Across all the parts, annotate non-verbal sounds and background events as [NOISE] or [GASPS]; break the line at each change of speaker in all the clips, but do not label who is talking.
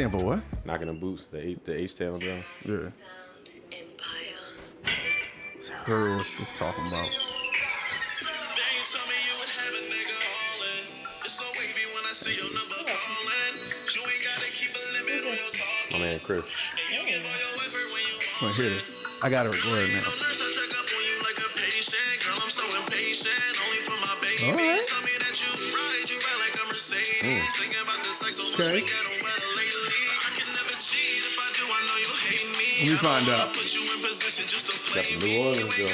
sample what?
Knocking them boots, the H, the H tail drum.
Yeah. It's her what she's talking about.
My man Chris.
Right here. I got it recorded now. All right. Okay. Let me find out.
Got the New Orleans joint.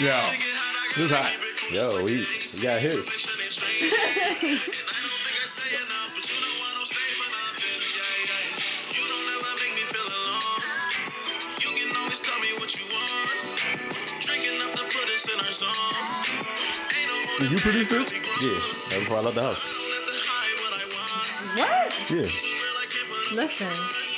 Yeah. This is hot.
Yo, we, we got hits. [LAUGHS] [LAUGHS]
Did you produce this?
Yeah, that's before I left the house.
What?
Yeah.
Listen.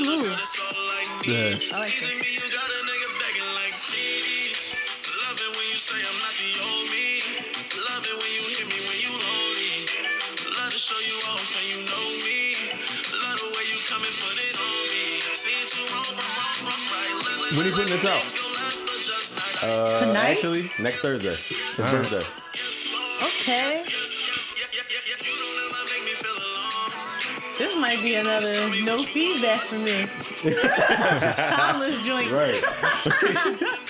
You're smooth.
Yeah.
I like it.
When he putting this out?
Uh,
Tonight?
Actually, next Thursday. His
All right.
birthday.
Okay. Might be another no feedback for me. [LAUGHS] Timeless joint.
Right. [LAUGHS]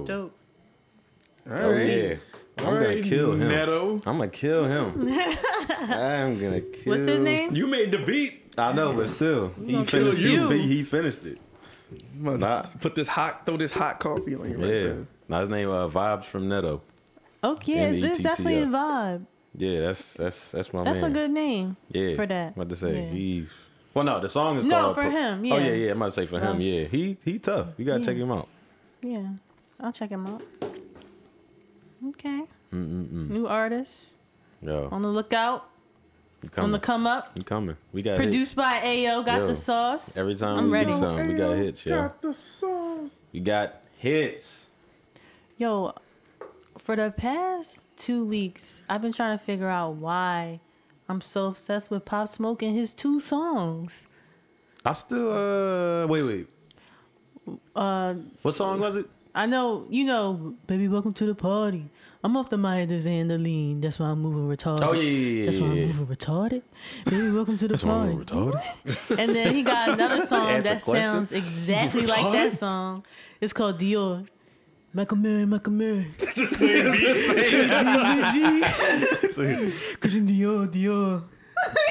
Yo.
Dope.
Oh yeah. I'm gonna
Alright,
kill him.
Neto. [LAUGHS]
I'm gonna kill him. I'm gonna kill.
What's his name?
You made the beat.
I know, but still, he finished.
kill you.
He, he finished it. Nah.
Put this hot, throw this hot coffee on you
Yeah.
there.
Now his name uh, Vibes from Neto.
Okay, it's, it's definitely a vibe.
Yeah, that's that's that's my
That's
man.
a good name.
yeah
for that.
What to say?
Yeah.
He's well, no, the song is
No,
called.
for
Pro-
him,
Oh
yeah.
yeah, yeah. I'm about to say for him.
Um,
Yeah, he he tough. You gotta check him out.
Yeah. I'll check him out. Okay.
Mm-mm-mm.
New artist.
Yo,
On the lookout.
you
On
coming?
the come up.
you coming? We got
Produced by Ayo. Got
Yo,
the sauce.
Every time
I'm
we
ready.
do something, we got hits, yo.
Got the song.
We got hits.
Yo, for the past two weeks, I've been trying to figure out why I'm so obsessed with Pop Smoke and his two songs.
I still uh wait wait.
Uh,
What song was it?
I know, you know, baby, welcome to the party. I'm off the Myers and the lean. That's why I'm moving retarded.
Oh yeah, yeah, yeah.
That's why I'm
yeah.
moving retarded. Baby, welcome to the
That's why. I'm retarded.
And then he got [LAUGHS] another song that sounds exactly like that song. It's called Dior. Michael Mary, Michael Mary. It's the same. It's the same. Christian Dior, Dior.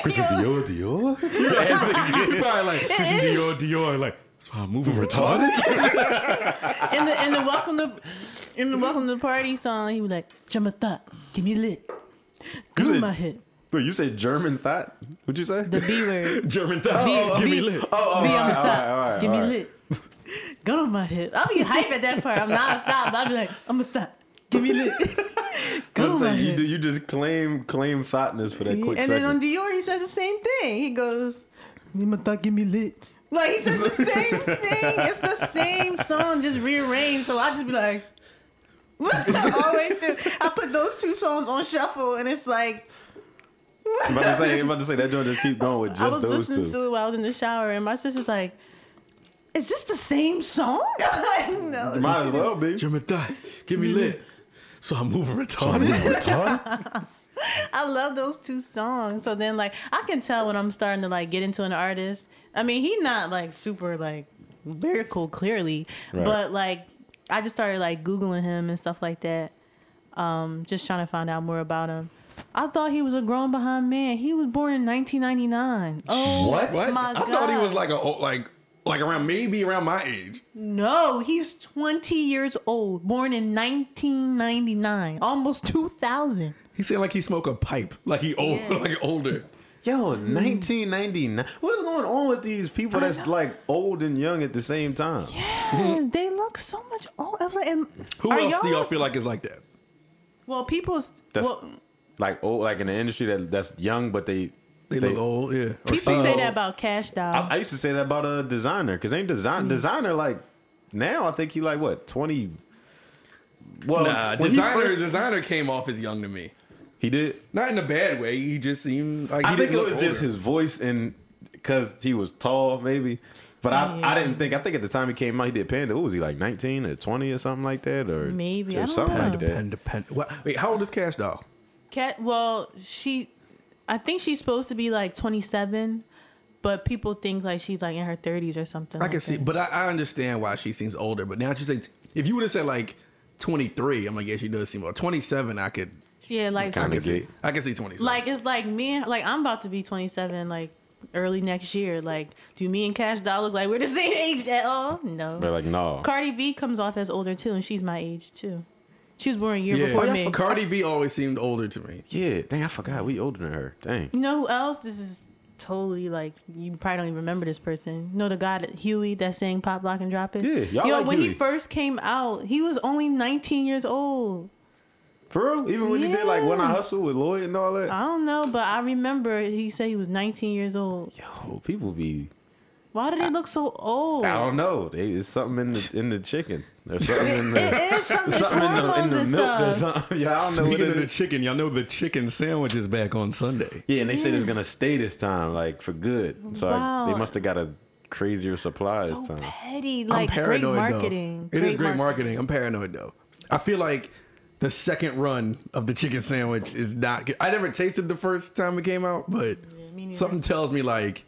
Christian Dior, Dior. [LAUGHS] He probably like Christian Dior, Dior. Like why I'm moving retarded. [LAUGHS]
In the in the welcome to in the welcome to the party song, he was like, Jumma thought, give me lit.
Said-
in my head.
Wait, you say German thought? What'd you say?
The B word. [LAUGHS]
German thought.
B,
Give me lit.
oh, oh.
Be
all
on the
right, all
top.
right, all right,
Give me lit. Gun on my hip. I'll be hype at that part. I'm not a thought, but I'll be like, I'm a thought. Give me lit. Gun on my
you,
hip.
you just claim claim thoughtness for that quick
and
second.
then on Dior, he says the same thing. He goes, "You my thought, give me lit." Like he says the [LAUGHS] same thing. It's the same song, just rearranged. So I just be like, all the [LAUGHS] way through. I put those two songs on shuffle, and it's like.
I'm about to say, I'm about to say that joint just keep going with
I
just
was
those
listening
two.
to it while I was in the shower, and my sister's like, "Is this the same song?" [LAUGHS] I'm like, no.
Might as well be.
German thought. Give me mm-hmm. lit. So I'm moving retarded.
I love those two songs. So then, like, I can tell when I'm starting to like get into an artist. I mean, he not like super like lyrical, clearly,
Right.
but like, I just started like googling him and stuff like that. Um, just trying to find out more about him. I thought he was a grown behind man. He was born in 1999. Oh
What?
What?
my
I
god!
thought he was like a like like around maybe around my age.
No, he's 20 years old, born in 1999, almost 2000.
He said like he smoke a pipe, like he old,
Yeah. [LAUGHS]
like older.
Yo, 1999. What is going on with these people that's like old and young at the same time?
Yeah, they look so much old. I was like, and
Who else do y'all
y'all-
feel like is like that?
Well, people,
That's
well,
like old, like in the industry that that's young, but they
They, look old, yeah. Or
people
seem
say
old.
that about Kash Doll.
I, I used to say that about a Desiigner because ain't design mm. Desiigner like now I think he like what twenty. Well,
Nah, Desiigner
first-
Desiigner came off as young to me.
He did.
Not in a bad way. He just seemed like he
I think
didn't
it
look
was just his voice and because he was tall, maybe. But I,
Yeah.
I didn't think. I think at the time he came out, he did Panda. What was he like, nineteen or twenty or something like that, or
Maybe,
or
I don't
something
know.
like that.
Independent. What? Wait, how old is Kash Doll?
Cat, well, she, I think she's supposed to be like 27, but people think like she's like in her 30s or something.
I
like
can see, but I, I understand why she seems older. But now that you say, if you would have said like 23, I'm like, yeah, she does seem older. 27, I could,
Yeah, like,
I
Kinda
can see,
gay.
I can see 27.
like it's like me, like I'm about to be 27, like early next year. Like, do me and Kash Doll look like we're the [LAUGHS] same age at all? No.
They're like, no.
Cardi B comes off as older too, and she's my age too. She was born a year
yeah,
before
Oh,
me.
Cardi B always seemed older to me.
Yeah, dang, I forgot we older than her. Dang.
You know who else? This is totally like you probably don't even remember this person. You know the guy that Huey that sang "Pop Lock and Drop It."
Yeah, y'all
Yo,
like
when he first came out, he was only 19 years old.
For real? Even when he did like When I
Yeah.
Hustle with Lloyd and all that.
I don't know, but I remember he said he was 19 years old.
Yo, people be.
Why do they look so old?
I don't know. They, it's something in the in the chicken. There's something in the. [LAUGHS]
It is something, it's [LAUGHS]
Something in the, in the
and
milk or something. [LAUGHS] Yeah, I don't know what
Speaking
it
of the
is.
chicken, y'all know the chicken sandwich is back on Sunday.
Yeah, and they said it's gonna stay this time, like for good. So I- they must have got a crazier supply this time.
petty,
I'm
like great marketing.
though. It is great
mar-
marketing. I'm paranoid though. I feel like the second run of the chicken sandwich is not good. I never tasted the first time it came out, but
me neither.
something tells me like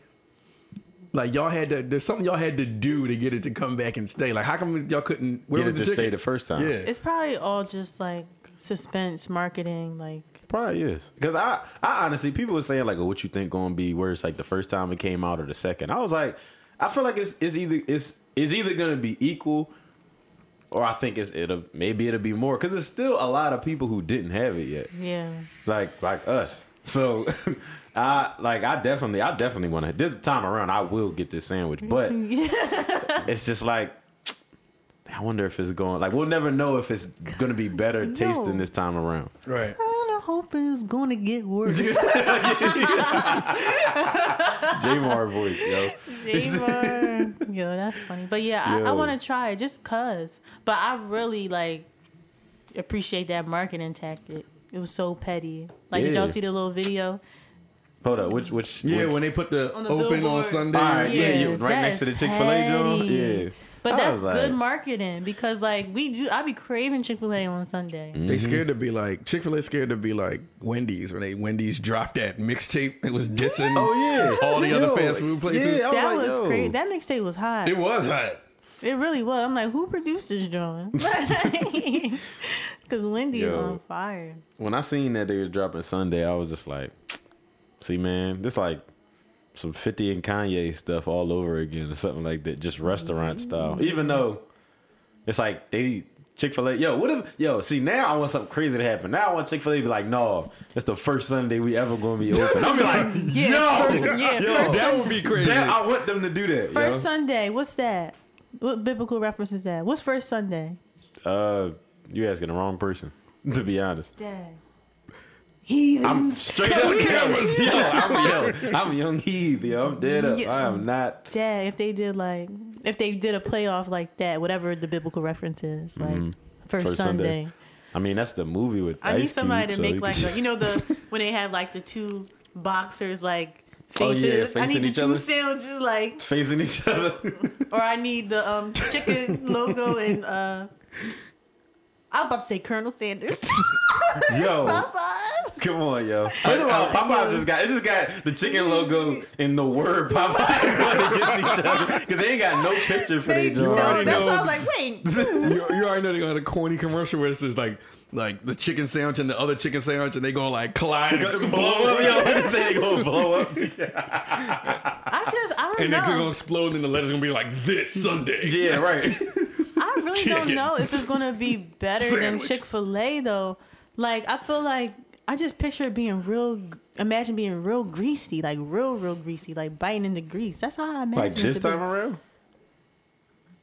like y'all had to there's something y'all had to do to get it to come back and stay. Like how come y'all couldn't where
Get
was
it
the
to stay the first time.
Yeah.
It's probably all just like suspense marketing, like
Probably is. Because I, I honestly, people were saying like, "Oh, what you think gonna be worse, like the first time it came out or the second? I was like, I feel like it's it's either it's it's either gonna be equal, or I think it's it'll maybe it'll be more because there's still a lot of people who didn't have it yet,
yeah.
like like us. So, [LAUGHS] I like I definitely I definitely want to this time around I will get this sandwich, but [LAUGHS] it's just like. I wonder if it's going like we'll never know if it's gonna be better [LAUGHS] tasting this time around.
Right.
I hope it's going to get worse. [LAUGHS]
J Mar voice, yo.
J-Mar. Yo, that's funny. But yeah, I, I want to try it just cause. But I really like appreciate that marketing tactic. It was so petty. Like, did y'all see the little video?
Hold up, which which
Yeah,
which,
when they put the,
On the
open on. Sunday.
All right, yeah, you- right next to the Chick-fil-A joint? Yeah.
But
I
that's
like-
good marketing because like we do. I be craving Chick Fil A on Sunday.
Mm.
They scared to be like Chick Fil A scared to be like Wendy's when they Wendy's dropped that mixtape. It was dissing.
Oh yeah,
all the
Yo,
other fast food places.
Yeah, I
That
like,
was
yo.
crazy. That mixtape was hot.
It was hot.
It really was. I'm like, who produced this joint? [LAUGHS] [LAUGHS] Because Wendy's
Yo.
on fire.
when I seen that they were dropping Sunday, I was just like, see, man, this like some 50 and Kanye stuff all over again or something like that, just restaurant style. Even though it's like they Chick Fil A, yo, what if, yo, see now I want something crazy to happen. Now I want Chick Fil A to be like, no, it's the first Sunday we ever gonna be [LAUGHS] open. I'll be like,
Yeah,
yo,
first, yeah,
yo,
first,
That
Sun-
would be crazy.
that, I want them to do that.
first
yo.
Sunday. What's that? What biblical reference is that? What's first Sunday?
Uh, you asking the wrong person, [LAUGHS] to be honest.
Dad. Heathens.
I'm straight up cameras. [LAUGHS] Yo, I'm yo, I'm young Heath, yo. I'm dead up.
Yeah.
I am not.
Dad, if they did like, if they did a playoff like that, whatever the biblical reference is, like first,
Mm-hmm. First
Sunday.
Sunday. I mean, that's the movie with.
I need somebody
Cube,
to
so
make like, a, you know, the [LAUGHS] when they have like the two boxers like
Oh,
faces.
yeah,
I
facing
need the two
other.
sandwiches like,
facing each other. [LAUGHS]
or I need the um chicken logo and uh. I was about to say Colonel Sanders. [LAUGHS] [LAUGHS]
yo,
Popeyes.
Come on, yo. Uh, Popeye just got it. Just got the chicken logo and the word [LAUGHS] Popeye against each other because they ain't got no picture for
They
their
don't.
already
That's
know.
why I was like, wait.
you, you already know they're gonna have a corny commercial where it says like like the chicken sandwich and the other chicken sandwich and they gonna like collide and
Blow
explode.
up, yo. They say they gonna blow up.
I just, I don't
And they're
know.
gonna explode and the letter's gonna be like this Sunday.
Yeah, right.
I really don't know if it's gonna be [LAUGHS] better than Chick Fil A though. Like I feel like I just picture it being real. Imagine being real greasy, like real, real greasy, like biting into grease. That's how I imagine.
Like this
to be.
time around.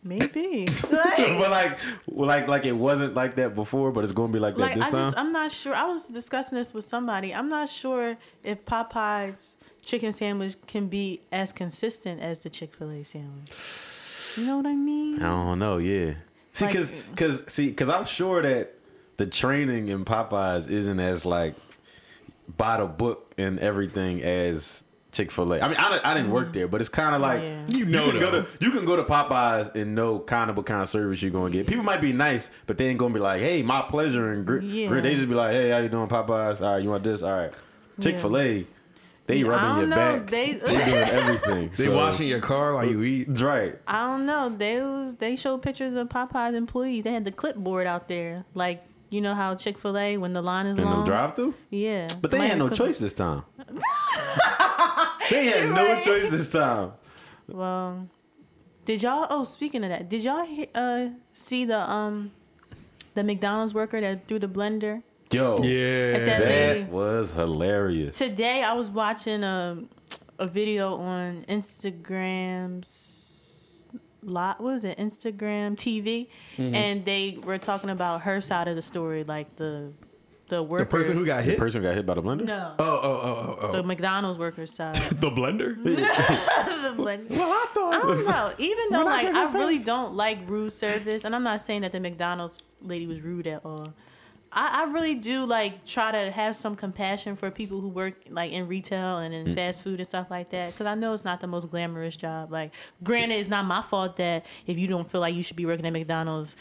maybe. [LAUGHS] [LAUGHS]
but like, like, like it wasn't like that before, but it's gonna be like that
like
this
I
time.
just, I'm not sure. I was discussing this with somebody. I'm not sure if Popeye's chicken sandwich can be as consistent as the Chick Fil A sandwich. You know what I mean?
I don't know. Yeah. See,
Like-
cause, cause, see, cause I'm sure that the training in Popeyes isn't as like by the book and everything as Chick Fil A. I mean, I, I didn't work mm-hmm. there, but it's kind of like
yeah.
You know you
can go to you can go to Popeyes and know kind of what kind of service you're gonna get. People might be nice, but they ain't gonna be like, "Hey, my pleasure." And gr-
Yeah.
gr- they just be like, "Hey, how you doing, Popeyes? All right, you want this? All right." Chick Fil A, they
I
rubbing your
know.
back.
They- [LAUGHS]
They doing [LAUGHS] everything.
They
So-
washing your car while you eat.
Right.
I don't know. They was they showed pictures of Popeye's employees. They had the clipboard out there, like you know how Chick Fil A when the line is
In the
long.
drive through.
Yeah,
But they
Somebody
had no
clip-
choice this time. [LAUGHS] they had no
right.
choice this time.
Well, did y'all? Oh, speaking of that, did y'all uh see the um the McDonald's worker that threw the blender?
Yo,
At that
Yeah.
that was hilarious.
Today I was watching a a video on Instagram's lot was it Instagram TV,
Mm-hmm.
and they were talking about her side of the story, like the the
The person who got hit.
The
hit.
person got hit by the blender.
no,
Oh oh oh oh oh.
the
oh.
McDonald's workers side. [LAUGHS]
The blender. [LAUGHS]
the blender.
Well, I thought.
I don't know. Even [LAUGHS] though like I
her
really don't like rude service, and I'm not saying that the McDonald's lady was rude at all. I, I really do like try to have some compassion for people who work like in retail and in fast food and stuff like that, because I know it's not the most glamorous job. Like, granted, it's not my fault that if you don't feel like you should be working at McDonald's,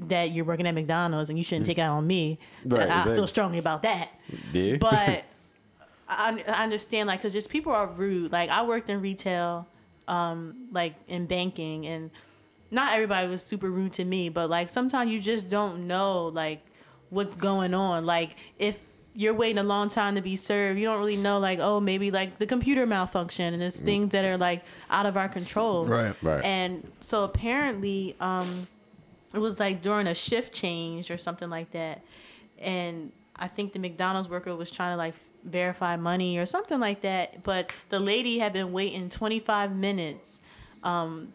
that you're working at McDonald's and you shouldn't take it out on me.
Right,
I
exactly.
feel strongly about that
Yeah.
but [LAUGHS] I, I understand like because just people are rude like i worked in retail um like in banking and not everybody was super rude to me but like sometimes you just don't know like what's going on like if you're waiting a long time to be served you don't really know like oh maybe like the computer malfunction and it's things that are like out of our control
Right.
Right.
and so apparently, um, it was like during a shift change or something like that. And I think the McDonald's worker was trying to like verify money or something like that. But the lady had been waiting 25 minutes um,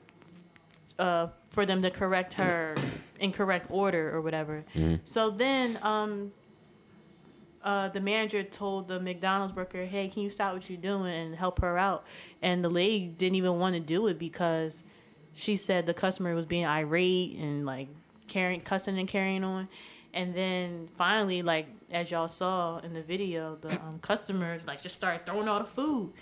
uh, for them to correct her in correct order or whatever. So then um, uh, the manager told the McDonald's worker, "Hey, can you stop what you're doing and help her out?" And the lady didn't even want to do it because she said the customer was being irate and like carrying, cussing and carrying on. And then finally, like as y'all saw in the video, the um, customers like just started throwing all the food,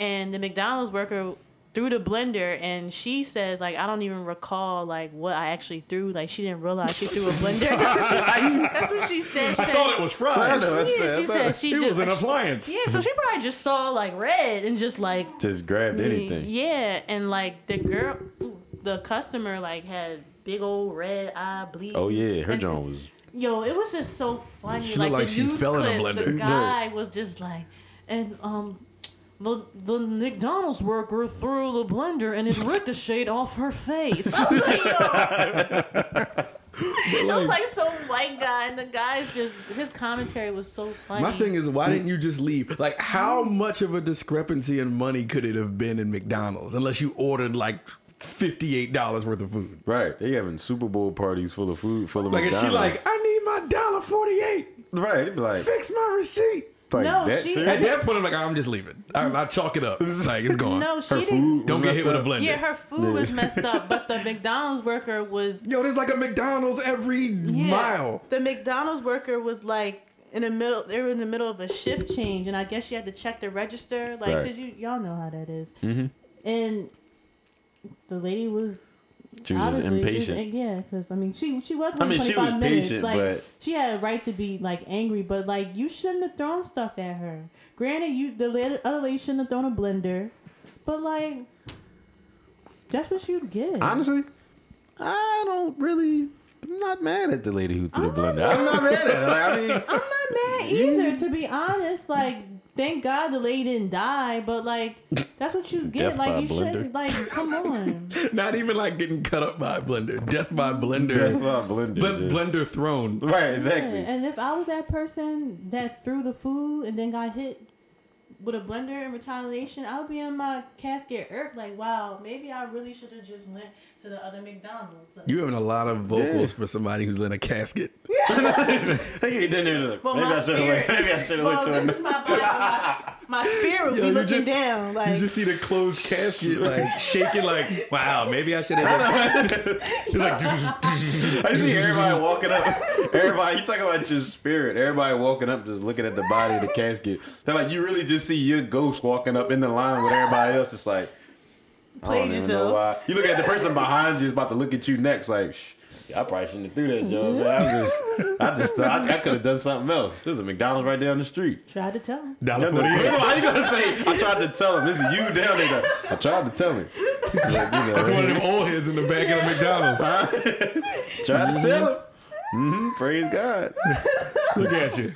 and the McDonald's worker threw the blender and she says like I don't even recall like what I actually threw like she didn't realize she threw a blender [LAUGHS] that's what she said she
I
said,
thought it was fries.
I know, it's-
she said
thought
she
It
just
was an
like,
appliance.
yeah, so she probably just saw like red and just like
Just grabbed anything.
Yeah, and like the girl, the customer like had big old red eye bleed.
Oh yeah, her
And-
John was.
Yo, it was just so funny.
She
like
looked like
the
she
news
fell in a
blender the
blender.
guy was just like, and um. The, the McDonald's worker threw the blender and it ricocheted off her face. Oh I was like, yo. it was like some white guy, and the guy's just his commentary was so funny.
My thing is, why didn't you just leave? Like, how much of a discrepancy in money could it have been in McDonald's unless you ordered like fifty-eight dollars worth of food?
Right, they having Super Bowl parties full of food, full of
Like, is she like, I need my dollar forty-eight?
right, they be like,
Fix my receipt.
Like
No,
that
she-
At that point, I'm like, I'm just leaving. I, I chalk it up. It's like it's gone.
no, she
Her
didn't.
Don't
was
get hit with a blender.
Yeah, her food was messed up, but the [LAUGHS] McDonald's worker was
Yo, there's like a McDonald's every
yeah.
mile.
The McDonald's worker was like in the middle. They were in the middle of a shift change, and I guess she had to check the register, like
Right.
because you y'all know how that is.
Mm-hmm.
And the lady was
She was just
Obviously, she was-
impatient.
yeah, because I mean, she she was.
I mean, she
25
was
minutes.
patient,
like,
but-
she had a right to be like angry. But like, you shouldn't have thrown stuff at her. Granted, you the other lady shouldn't have thrown a blender, but like, that's what you get.
Honestly, I don't really. I'm not mad at the lady who threw the blender. I'm not mad at her. Like, I mean,
I'm not mad either. To be honest, like, thank God the lady didn't die. But like, that's what you [LAUGHS] get.
Death
like, you
blender.
shouldn't. Like, come on. [LAUGHS]
Not even like getting cut up by a blender. Death by blender.
Death by blender,
Bl-
just-
blender thrown.
right?
Yeah,
Exactly.
and if I was that person that threw the food and then got hit with a blender in retaliation, I would be in my casket irked like, wow, maybe I really should have just went to the other McDonald's.
You're having a lot of vocals
Yeah.
for somebody who's in a casket.
Maybe then there's like,
well,
maybe
my
I should have
spirit,
went. Maybe I should have
well,
went
this
to
is my body. My, my spirit would
Yo,
be looking
just-
down. Like,
You just see the closed casket like [LAUGHS] shaking like, wow, maybe I should have. It's like,
I see everybody walking up. Everybody, you talking about your spirit. Everybody walking up, just looking at the body of the casket. They're like, you really just see your ghost walking up in the line with everybody else. Just like, I don't even
yourself.
know why. You look at the person behind you is about to look at you next. Like, Shh, I probably shouldn't have threw that joke. Man. I just, I just, thought- I, I could have done something else. There's a McDonald's right down the street.
tried to tell him.
dollar
Yeah,
for
but
the
How you gonna say? I tried to tell him. This is you down there. I tried to tell him. Like, you know,
That's one of them old heads in the back of the McDonald's. Huh?
tried to tell him. hmm Praise God.
Look at you.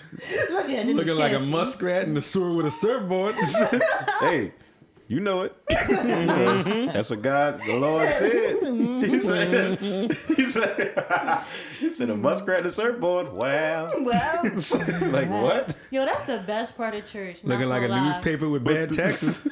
Look at you.
Looking like a muskrat in the sewer with a surfboard. [LAUGHS]
hey, you know it. [LAUGHS] Mm-hmm. That's what God, the Lord mm-hmm. said. He said, he [LAUGHS] said, he said a muskrat to surfboard. Wow.
Well, [LAUGHS]
like what?
yo, that's the best part of church. not
Looking like a
gonna lie.
newspaper with bad taxes.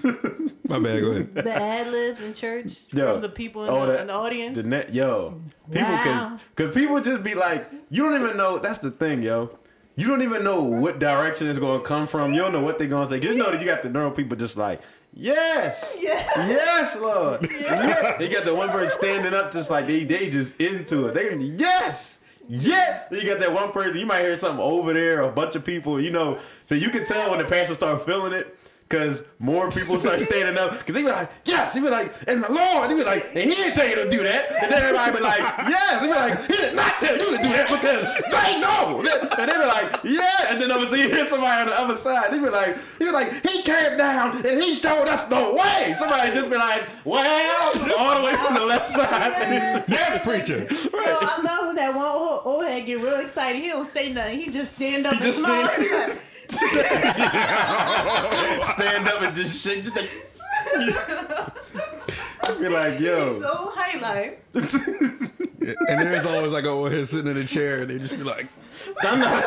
My bad, go ahead.
The ad libs in church
Yo.
from the people in,
Oh,
the,
that-
in the audience.
The net, yo, people,
Wow.
cause, cause people just be like, you don't even know. That's the thing, yo. You don't even know what direction it's gonna come from. You don't know what they're gonna say. Just know that you got the neural people just like, yes,
Yeah.
yes, Lord. [LAUGHS] Yeah. You got the one person standing up, just like they they just into it. They yes. Yeah, you got that one person. You might hear something over there, a bunch of people, you know. So you can tell when the pastor start feeling it, because more people start [LAUGHS] standing up. Because they be like, yes, he be like, and the Lord, he be like, and he didn't tell you to do that. And then everybody be like, yes, he be like, he did not tell you to do that because they know. And they be like, yeah. And then obviously you hear somebody on the other side. They be like, he be like, he came down and he showed us the way. Somebody just be like, well, all the way from the left side.
Yes, preacher.
Yo, I love when that one old, old head get real excited. He don't say nothing. He just stand up
He
and
just
smile.
Stand- [LAUGHS] Stand up and just shake. Just [LAUGHS] be like, yo.
so highlight. [LAUGHS]
And there's always like a old head sitting in a chair and they just be like, I'm not.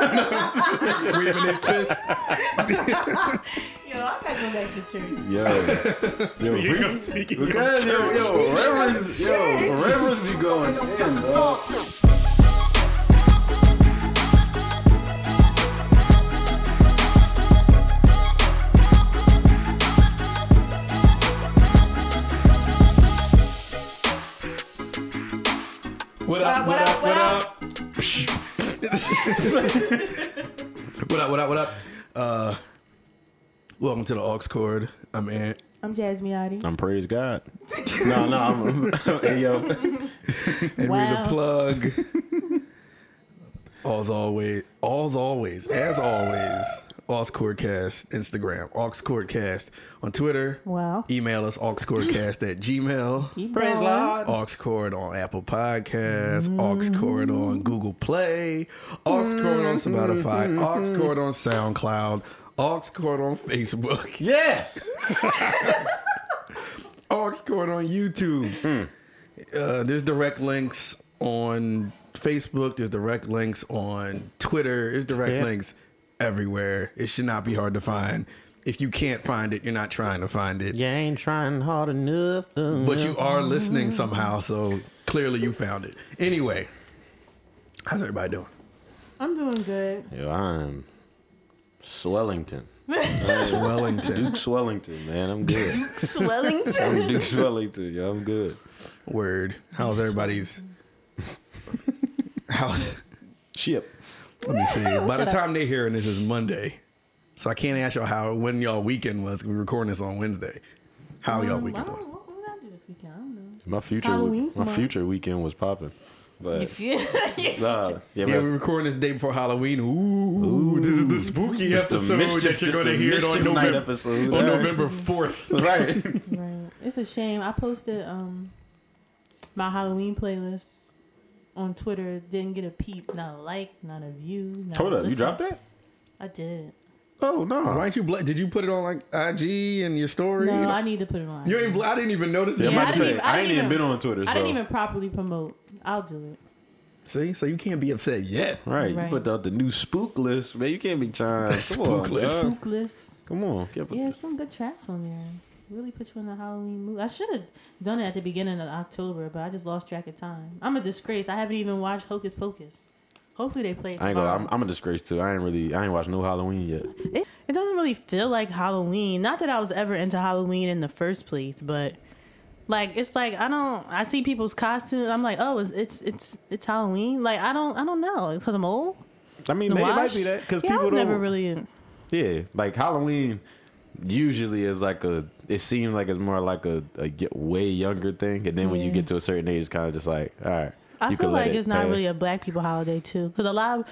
We waving their fist.
Yo, I gotta go back to church.
Yo, yo,
Speaking
pre-
of- speaking of
because yo, yo, reverends, yo, reverends be going in, dog.
What up, what up, what up? What up, what up, what up? Uh, welcome to the Aux Chord. I'm Ant.
I'm Jasmine Adi.
I'm praise God. [LAUGHS] No, no, I'm, [LAUGHS] hey yo,
And
Wow.
we're the plug. All's always, all's always, as always, Aux Chordcast, Instagram, Aux Chordcast on Twitter.
Wow.
Email us, auxchordcast at gmail.
Keep
praise. Lord.
Auxcord on Apple Podcasts, Auxcord mm-hmm. on Google Play, Auxcord on Spotify, mm-hmm. Auxcord on SoundCloud, Auxcord on Facebook,
Yes. [LAUGHS]
Auxcord on YouTube. Hmm. Uh, there's direct links on Facebook. There's direct links on Twitter. There's direct
Yeah.
links everywhere. It should not be hard to find. If you can't find it, you're not trying to find it.
You ain't trying hard enough.
But you are listening somehow, so clearly you found it. Anyway, how's everybody doing?
I'm doing good.
Yo, I'm Swellington.
Wellington.
Duke Swellington, man. I'm good.
Duke Swellington.
I'm Duke Swellington. Yo, I'm good.
Word. How's everybody's? How?
Ship.
Let me see. By the time they hearing this is Monday, so I can't ask y'all how when y'all weekend was. We recording this on Wednesday. How y'all
Um,
weekend was?
what- what did I do this weekend. I don't know.
My future,
Halloween's
my
tomorrow.
future weekend was popping, but
If you, [LAUGHS]
nah, yeah,
Yeah, we're recording this day before Halloween. Ooh, this is the spooky
Just the
episode
mischief-
that you're
just
going to
the
hear on
mischief night
November,
episode.
on
Right.
November 4th. [LAUGHS]
right.
right. It's a shame. I posted um my Halloween playlist on Twitter. Didn't get a peep, not a like, not a view. Not
Hold
a
up, you dropped that?
I did.
Oh no.
Why didn't you? Bla- did you put it on like IG and your story?
No,
You
I need to put it on.
you ain't. Bla- I didn't even notice it.
Yeah,
Yeah,
I'm
I didn't
say,
even- I
I ain't even
even-
been on Twitter,
I
so
didn't even properly promote. I'll do it.
See, so you can't be upset yet.
right.
Right.
You put out the new spook list, man. You can't be trying. [LAUGHS]
Spook list.
dog.
Spookless.
Come on, get
Yeah, some good tracks on there. Really put you in the Halloween mood. I should have done it at the beginning of October, but I just lost track of time. I'm a disgrace. I haven't even watched Hocus Pocus. Hopefully they play it
I ain't gonna, I'm, I'm a disgrace too. I ain't really. I ain't watched no Halloween yet.
it, it doesn't really feel like Halloween. Not that I was ever into Halloween in the first place, but like it's like I don't. I see people's costumes. I'm like, oh, it's it's it's, it's Halloween. Like I don't I don't know because I'm old.
I mean, maybe it might be that because
yeah,
people
I was
don't.
never really. In,
Yeah, like Halloween usually is like a. It seems like it's more like a, a get way younger thing, and then when you get to a certain age, it's kind of just like, all right.
I
you
feel
can let
like
it
it's not
pass.
really a black people holiday too, because a lot of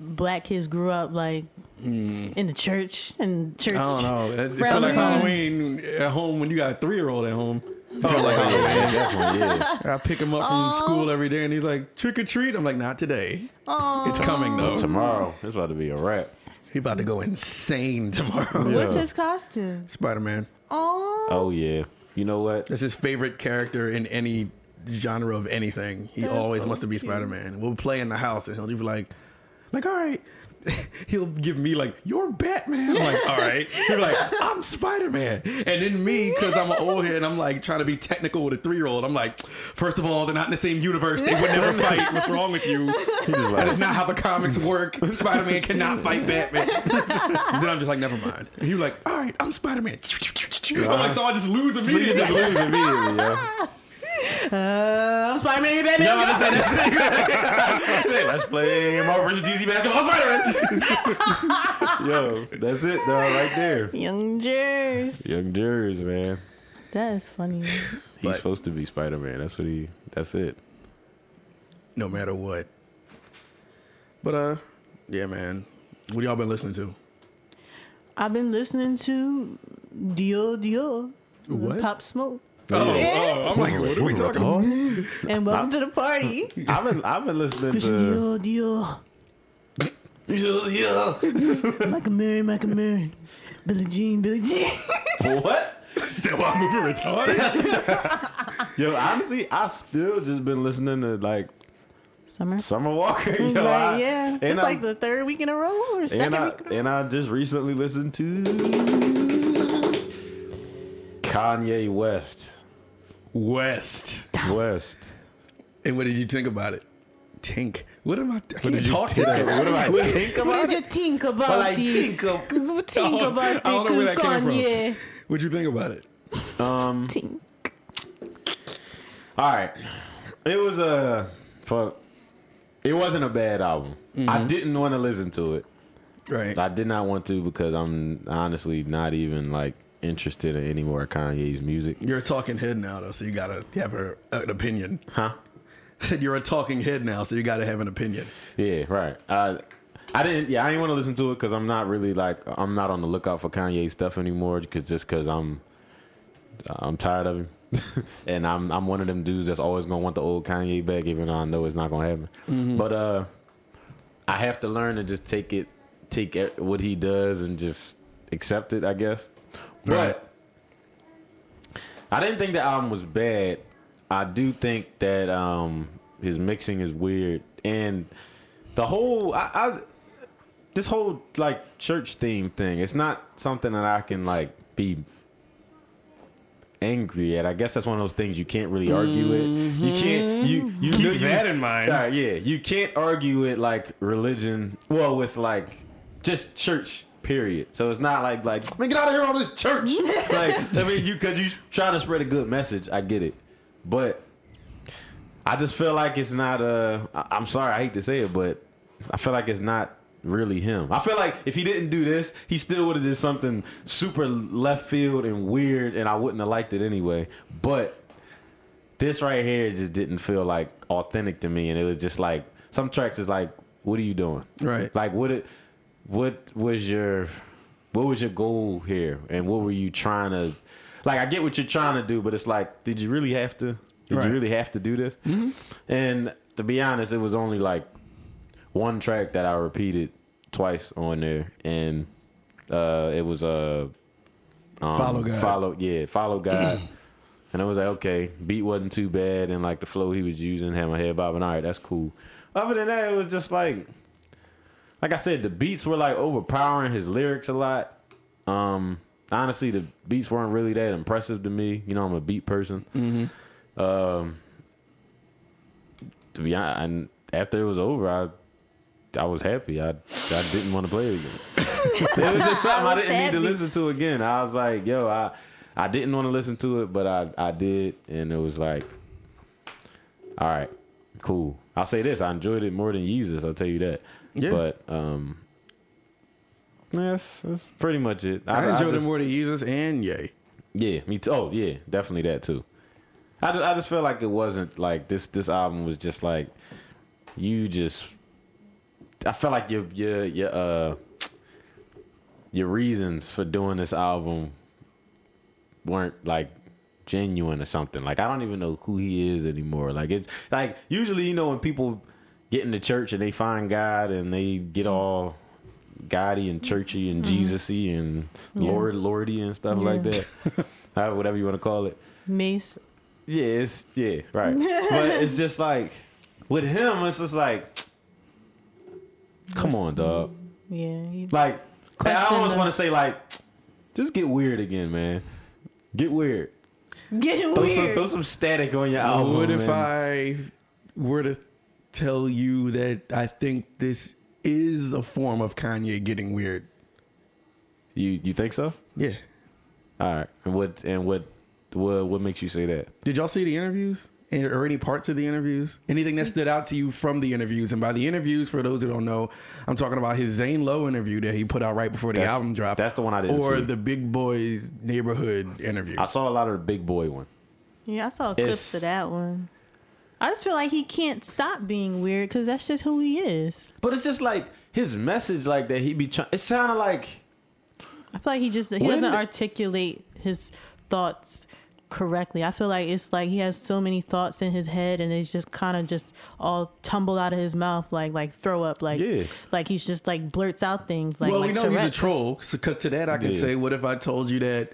black kids grew up like hmm. in the church and church.
I don't know. It, it feel like Halloween at home when you got a three year old at home. You feel like
Oh,
Halloween.
yeah.
I pick him up from school every day, and he's like, "Trick or treat." I'm like, "Not today. It's coming though.
Tomorrow, it's about to be a wrap.
He about to go insane tomorrow."
What's
Yeah.
his costume?
Spider Man.
Oh,
Oh yeah, you know what?
That's his favorite character in any genre of anything. He
That's
always
so
wants to be. Spider Man. We'll play in the house, and he'll be like, "Like, all right." [LAUGHS] He'll give me like, "You're Batman." I'm like, "All right." [LAUGHS] He'll be like, "I'm Spider Man," and then me, because I'm an old head, I'm like trying to be technical with a three year old. I'm like, first of all, they're not in the same universe. They would never [LAUGHS] fight. What's wrong with you? That is not how the comics work. Spider Man cannot fight Batman. And then I'm just like, never mind. And he was like, "All right, I'm Spider Man." I'm like, so I just lose
So
immediately.
just lose immediately, yo.
Uh, I'm Spider Man, Batman.
No, I just said that's it. [LAUGHS]
Hey, let's play Marvel vs. DC basketball Spider-Man. [LAUGHS] Yo, that's it, though, right there.
Young Jers.
Young Jers, man.
That is funny.
He's
But-
supposed to be Spider-Man. That's what he. That's it.
no matter what. But uh, yeah, man. What y'all been listening to?
I've been listening to Dio Dio.
What?
Pop Smoke.
Oh, oh, I'm like, what are we talking about? [LAUGHS]
And welcome to the party.
I've been I've been listening
Christian
to.
Dio Dio.
Yeah, [LAUGHS] yeah.
Michael Mary, Michael Mary. Billie Jean, Billie Jean.
What? [LAUGHS]
Is that why I'm moving retarded?
Yo, honestly, I still just been listening to like
Summer.
Summer Walker. Yo,
right,
I-
yeah.
and
It's
I-
like the third week in a row or second
and I
week in a row.
and I just recently listened to Kanye West.
West.
West.
And what did you think about it? Tink. What am I? I can't
did you
talk
think
today.
what am I
What-
think
What did you think about
Well, I
the
think of [LAUGHS]
think
I
about the
don't know where that came from.
Kanye?
What'd you think about it?
um.
Think.
All right, it was a for. It wasn't a bad album. I didn't want to listen to it.
Right.
I did not want to because I'm honestly not even like interested in any more Kanye's music.
You're a talking head now, though, so you gotta have a, an opinion.
Huh? [LAUGHS]
Said you're a talking head now, so you gotta have an opinion.
Yeah, right. Uh, I didn't. Yeah, I didn't want to listen to it because I'm not really like I'm not on the lookout for Kanye stuff anymore. Because just because I'm I'm tired of him, [LAUGHS] and I'm I'm one of them dudes that's always gonna want the old Kanye back, even though I know it's not gonna happen. But uh, I have to learn to just take it, take what he does, and just accept it. I guess. But I didn't think the album was bad. I do think that um, his mixing is weird, and the whole I, I this whole like church theme thing. It's not something that I can like be angry at. I guess that's one of those things you can't really argue it. You can't you you
Keep
you,
that in mind.
Right, yeah, you can't argue it like religion. Well, with like just church. Period. So it's not like like man, get out of here on this church. [LAUGHS] like I mean, you because you try to spread a good message. I get it, but I just feel like it's not. Uh, I- I'm sorry, I hate to say it, but I feel like it's not really him. I feel like if he didn't do this, he still would have did something super left field and weird, and I wouldn't have liked it anyway. But this right here just didn't feel like authentic to me, and it was just like some tracks is like, what are you doing?
Right.
Like what it, what was your, what was your goal here, and what were you trying to, like I get what you're trying to do, but it's like, did you really have to? Did
Right.
you really have to do this? And to be honest, it was only like one track that I repeated twice on there, and uh, it was a um,
Follow God.
Follow, yeah, follow God. [CLEARS THROAT] and I was like, okay, beat wasn't too bad, and like the flow he was using, had my head bobbing. All right, that's cool. Other than that, it was just like, like I said, the beats were like overpowering his lyrics a lot. Um, honestly, the beats weren't really that impressive to me. You know, I'm a beat person.
Mm-hmm.
Um, to be honest, and after it was over, I I was happy. I I didn't want to play it again. [LAUGHS] it was just something I,
I
didn't need to listen to again. I was like, yo, I I didn't want to listen to it, but I I did, and it was like, all right, cool. I'll say this: I enjoyed it more than Jesus. I'll tell you that.
Yeah.
But um, that's that's pretty much it.
I, enjoyed it more than Jesus and Yay.
yeah, me too. Oh, yeah, definitely that too. I just, I just feel like it wasn't like this. This album was just like you just. I felt like your your your uh your reasons for doing this album weren't like genuine or something. Like I don't even know who he is anymore. Like it's like usually you know when people get into church and they find God and they get mm. all Goddy and churchy and mm-hmm. Jesus-y and
Yeah.
Lord Lordy and stuff like that. [LAUGHS] Whatever you want to call it.
Mace.
Yeah, it's yeah, right. [LAUGHS] but it's just like with him, it's just like, come on, dog.
Yeah.
Like I
Question
almost want to say like, just get weird again, man. Get weird.
Getting
Throw some,
weird.
throw some static on your album.
what if
man.
I were to tell you that I think this is a form of Kanye getting weird?
You you think so?
Yeah.
All right. And what and what what what makes you say that?
Did y'all see the interviews? Or any parts of the interviews? Anything that stood out to you from the interviews? And by the interviews, for those who don't know, I'm talking about his Zane Lowe interview that he put out right before the
That's-
album dropped.
that's the one I didn't
Or
see.
the Big Boys Neighborhood interview.
I saw a lot of the big boy one.
yeah, I saw
It's-
clips of that one. I just feel like he can't stop being weird because that's just who he is.
But it's just like his message, like that he be trying. It sounded like
I feel like he just he
When
doesn't
did-
articulate his thoughts correctly. I feel like it's like he has so many thoughts in his head and it's just kind of just all tumble out of his mouth like like throw up like
Yeah.
like he's just like blurts out things like
well,
like
we know he's a troll. Because to that, I can
Yeah.
say, what if I told you that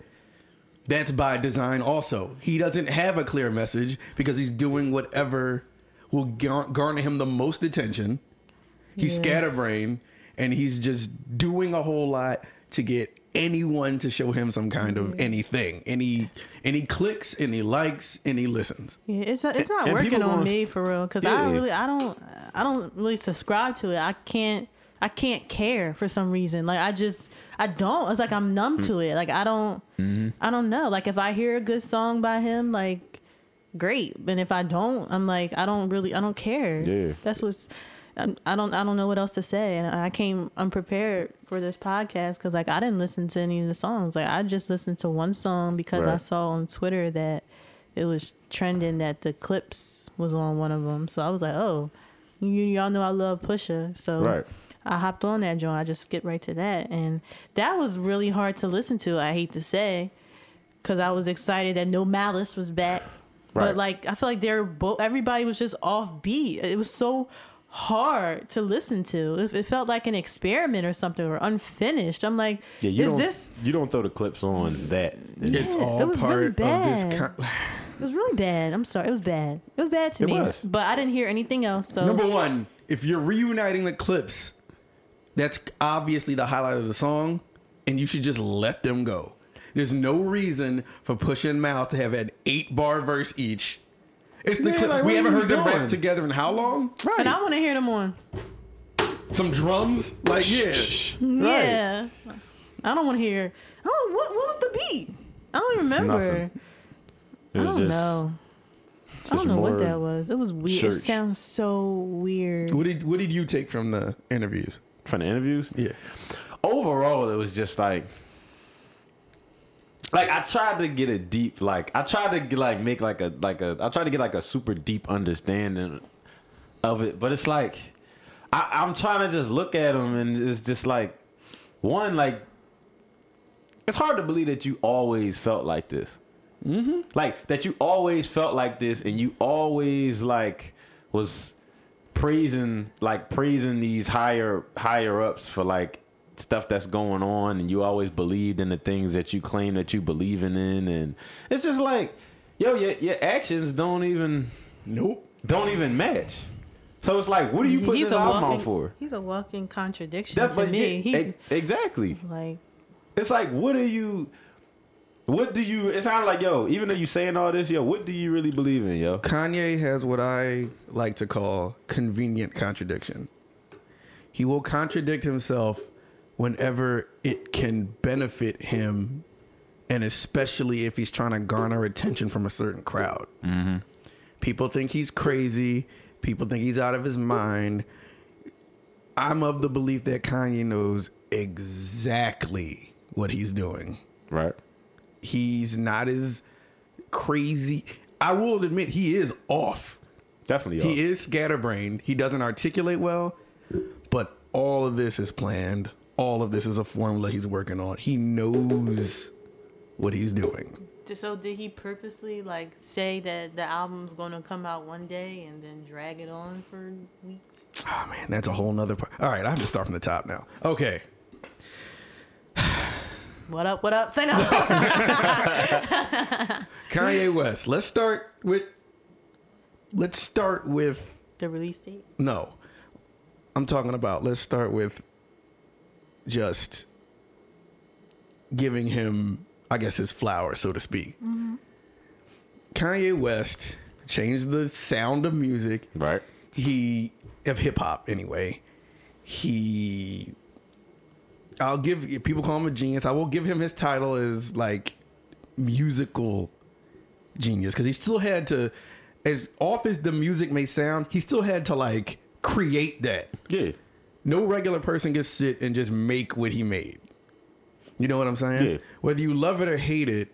that's by design also? He doesn't have a clear message because he's doing whatever will gar- garner him the most attention. He's
Yeah.
scatterbrained and he's just doing a whole lot to get anyone to show him some kind of anything. Any any clicks, any likes, any listens.
Yeah, it's not, it's not
And
working
people
on me for real because I don't really I don't I don't really subscribe to it. I can't I can't care for some reason. Like I just I don't. It's like I'm numb to it. Like I don't
Mm-hmm.
I don't know. Like if I hear a good song by him, like great. And if I don't, I'm like I don't really I don't care.
Yeah.
That's what's I I don't I don't know what else to say, and I came unprepared for this podcast because like I didn't listen to any of the songs. Like I just listened to one song because I saw on Twitter that it was trending that the Clipse was on one of them. So I was like, oh, you, y'all know I love Pusha, so
Right.
I hopped on that joint. I just skipped right to that, and that was really hard to listen to. I hate to say, because I was excited that No Malice was back,
Right.
but like I feel like they're both. Everybody was just off beat. It was so hard to listen to. It, it felt like an experiment or something or unfinished. I'm like,
yeah, you
is
don't
this?
you don't throw the Clipse on that.
It's all
it was
part
really
of this.
bad.
Con- [SIGHS]
It was really bad. I'm sorry. It was bad. It was bad to
It
me.
was.
But I didn't hear anything else. So
Number one, if you're reuniting the Clipse, that's obviously the highlight of the song, and you should just let them go. There's no reason for Push and Mouse to have an eight bar verse each. It's the
Man,
clip.
like,
we haven't heard them
doing?
rap together in how long? Right.
And I want to hear them on.
Some drums, like yeah.
Yeah. I don't want to hear. Oh, what, what was the beat? I don't remember.
Nothing. It
I don't
just
know. I don't know what that was. It was weird. It sounds so weird.
What did What did you take from the interviews?
From the interviews.
Yeah,
Overall, it was just like like I tried to get a deep like I tried to get, like make like a like a I tried to get like a super deep understanding of it, but it's like I, I'm trying to just look at them and it's just like one like it's hard to believe that you always felt like this. Mm-hmm. Like that you always felt like this and you always like was praising like praising these higher higher ups for like stuff that's going on and you always believed in the things that you claim that you believe in and it's just like yo your, your actions don't even
Nope.
don't even match so it's like what are you putting
he's
this
a
album
walking,
out for
He's a walking contradiction
That-
to
but
me.
yeah,
he
exactly
like
it's like what are you what do you it sounds like yo even though you saying all this yo what do you really believe in yo
Kanye has what I like to call convenient contradiction. He will contradict himself whenever it can benefit him, and especially if he's trying to garner attention from a certain crowd. Mm-hmm. People think he's crazy. People think he's out of his mind. I'm of the belief that Kanye knows exactly what he's doing
right
he's not as crazy. I will admit he is off.
definitely off.
He is scatterbrained. He doesn't articulate well, but all of this is planned. All of this is a formula he's working on. He knows what he's doing.
so did he purposely like say that the album's gonna come out one day and then drag it on for weeks?
Oh man, that's a whole nother part. All right, I have to start from the top now. Okay.
What up? What up? Say no. [LAUGHS]
Kanye West. Let's start with let's start with
the release date.
No. I'm talking about let's start with just giving him, I guess, his flowers, so to speak. Mm-hmm. Kanye West changed the sound of music.
right
He, of hip hop anyway. He, I'll give, people call him a genius. I will give him his title as like musical genius because he still had to, as off as the music may sound, he still had to like create that.
yeah
No regular person can sit and just make what he made. You know what I'm saying?
Yeah.
Whether you love it or hate it,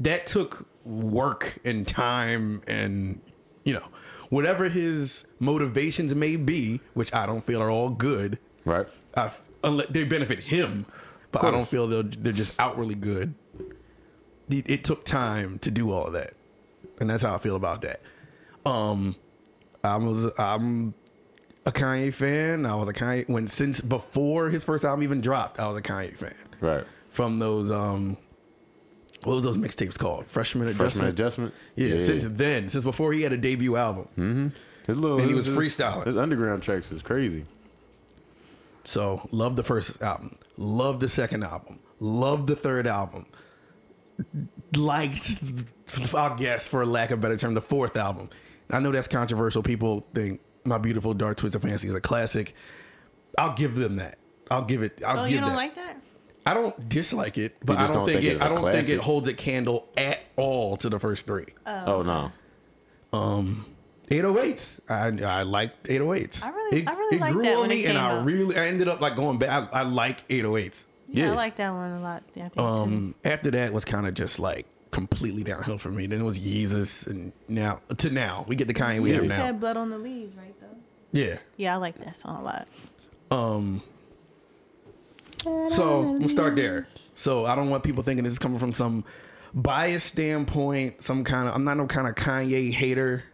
that took work and time and you know whatever his motivations may be, which I don't feel are all good.
right
I unless they benefit him, but I don't feel they're, they're just outwardly good. It, it took time to do all of that, and that's how I feel about that. Um, I was I'm a Kanye fan. I was a Kanye when since before his first album even dropped. I was a Kanye fan
right
from those um, what was those mixtapes called? Freshman
freshman
Adjustment.
adjustment
Yeah, since then, since before he had a debut album.
his little
and he was
his-
freestyling.
his underground tracks was crazy
So love the first album, love the second album, love the third album. Liked, I guess, for lack of a better term, the fourth album. I know that's controversial. People think "My Beautiful Dark Twisted Fantasy" is a classic. I'll give them that. I'll give it. I'll
Oh,
give
you don't
that.
like that?
I don't dislike it, but
You
I don't,
don't
think,
think
it.
it's
I
a
don't think it holds a candle at all to the first three.
oh, oh no um,
808s. I I liked 808s.
I really-
it,
I really
it
liked
grew
that
on
when it
me, and
came
I
out.
really I ended up like going back. I, I like 808s.
Yeah,
Yeah.
I like that one a lot. Yeah, I think too.
Um, after that was kind of just like completely downhill for me. Then it was Yeezus, and now to now we get the Kanye we
You
have
just
now.
had blood on the leaves, right? Though.
Yeah.
Yeah, I like that song a lot.
Um. So we'll start there. So I don't want people thinking this is coming from some biased standpoint. Some kind of I'm not no kind of Kanye hater.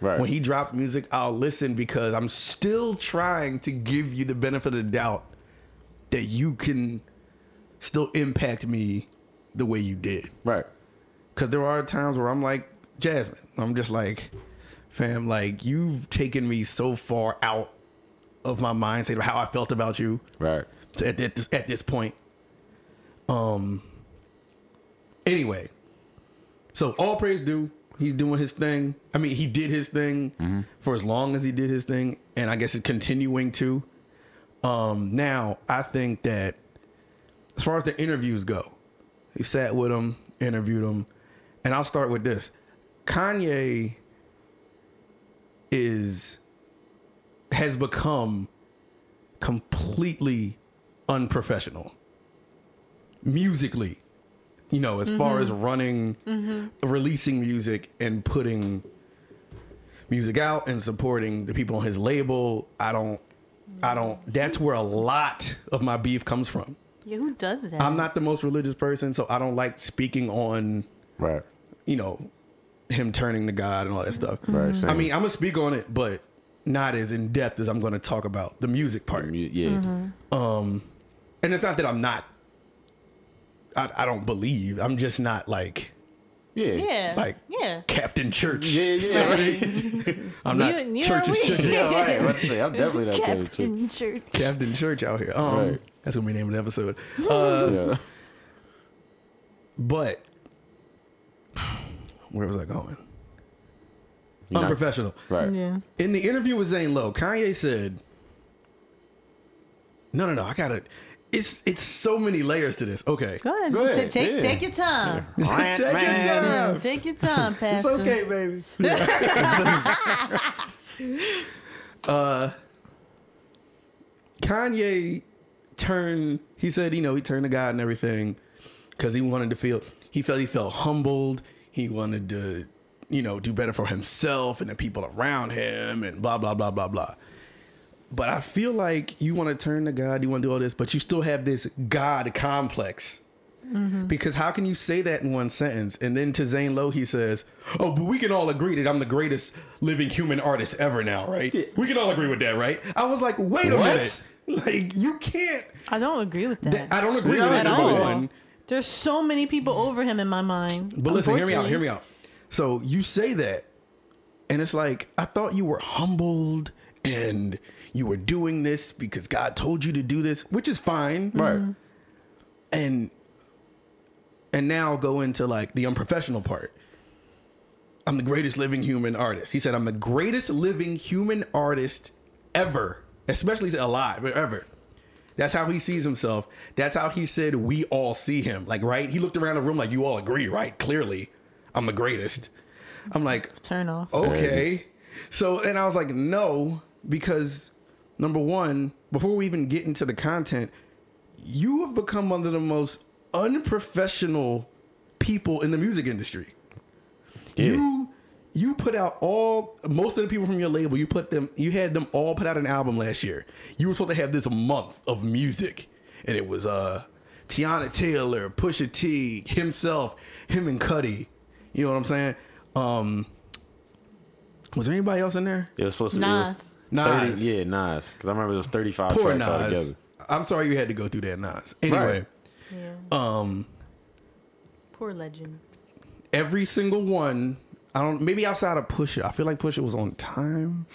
Right
When he drops music, I'll listen because I'm still trying to give you the benefit of the doubt that you can still impact me the way you did.
right
Because there are times where I'm like, Jasmine, I'm just like, fam, like, you've taken me so far out of my mindset of how I felt about you
right
to- at, at, this, at this point. Um. Anyway, so all praise due. He's doing his thing. I mean, he did his thing for as long as he did his thing, and I guess it's continuing to. Um. Now, I think that as far as the interviews go, he sat with him, interviewed him, and I'll start with this: Kanye is has become completely unprofessional musically You know, as far as mm-hmm. running, mm-hmm. releasing music and putting music out and supporting the people on his label, I don't, I don't. That's where a lot of my beef comes from.
Yeah, who does that?
I'm not the most religious person, so I don't like speaking on,
Right.
you know, him turning to God and all that stuff.
Right.
Mm-hmm.
I
mean, I'm gonna speak on it, but not as in depth as I'm gonna talk about the music part.
Mu- yeah.
Um, and it's not that I'm not. I, I don't believe. I'm just not like
Yeah.
Yeah.
like
yeah.
Captain Church.
Yeah, yeah, [LAUGHS] right.
I'm not
You- you
church
know,
is church.
yeah, right. [LAUGHS] Let's say I'm definitely not Captain.
Captain Church.
Captain Church out here. Um,
Right.
that's gonna be the name of the episode. Uh,
Yeah.
but where was I going?
You're not-
Unprofessional.
Right.
Yeah.
In the interview with Zane Lowe, Kanye said, "No, no, no. I gotta. It's it's so many layers to this. Okay,
Go ahead.
Go ahead,
Ta- take
yeah.
take your time. [LAUGHS]
take your time.
Take your time,
It's okay, baby. [LAUGHS] [LAUGHS] uh, Kanye turned. He said, you know, he turned to God and everything because he wanted to feel. He felt he felt humbled. He wanted to, you know, do better for himself and the people around him, and blah blah blah blah blah. But I feel like you want to turn to God, you want to do all this, but you still have this God complex. Mm-hmm. Because how can you say that in one sentence? And then to Zane Lowe, he says, Oh, but we can all agree that I'm the greatest living human artist ever now, right? We can all agree with that, right? I was like, Wait a
What?
minute. Like, you can't.
I don't agree with that.
that- I don't agree
Yeah,
with it,
don't
one.
There's so many people over him in my mind.
But listen, hear me out, hear me out. So you say that, and it's like, I thought you were humbled and you were doing this because God told you to do this, which is fine.
Right. Mm-hmm.
and and now go into like the unprofessional part. I'm the greatest living human artist. He said, I'm the greatest living human artist ever, especially alive, ever. That's how he sees himself. That's how he said we all see him. Like, right? He looked around the room like you all agree, right? Clearly, I'm the greatest. I'm like,
Turn off.
okay. So, and I was like, no, because number one, before we even get into the content, you have become one of the most unprofessional people in the music industry.
Yeah.
You you put out all most of the people from your label, you put them you had them all put out an album last year. You were supposed to have this month of music. And it was uh Teyana Taylor, Pusha T, himself, him and Cudi. You know what I'm saying? Um was there anybody else in there?
It was supposed to be. It was
Nas.
30, yeah, Nas. Because I remember it was 35
Poor
tracks all
Nas.
together.
I'm sorry you had to go through that, Nas. Anyway,
Right.
Yeah.
um,
Poor legend.
every single one. I don't. Maybe outside of Pusha, I feel like Pusha was on time.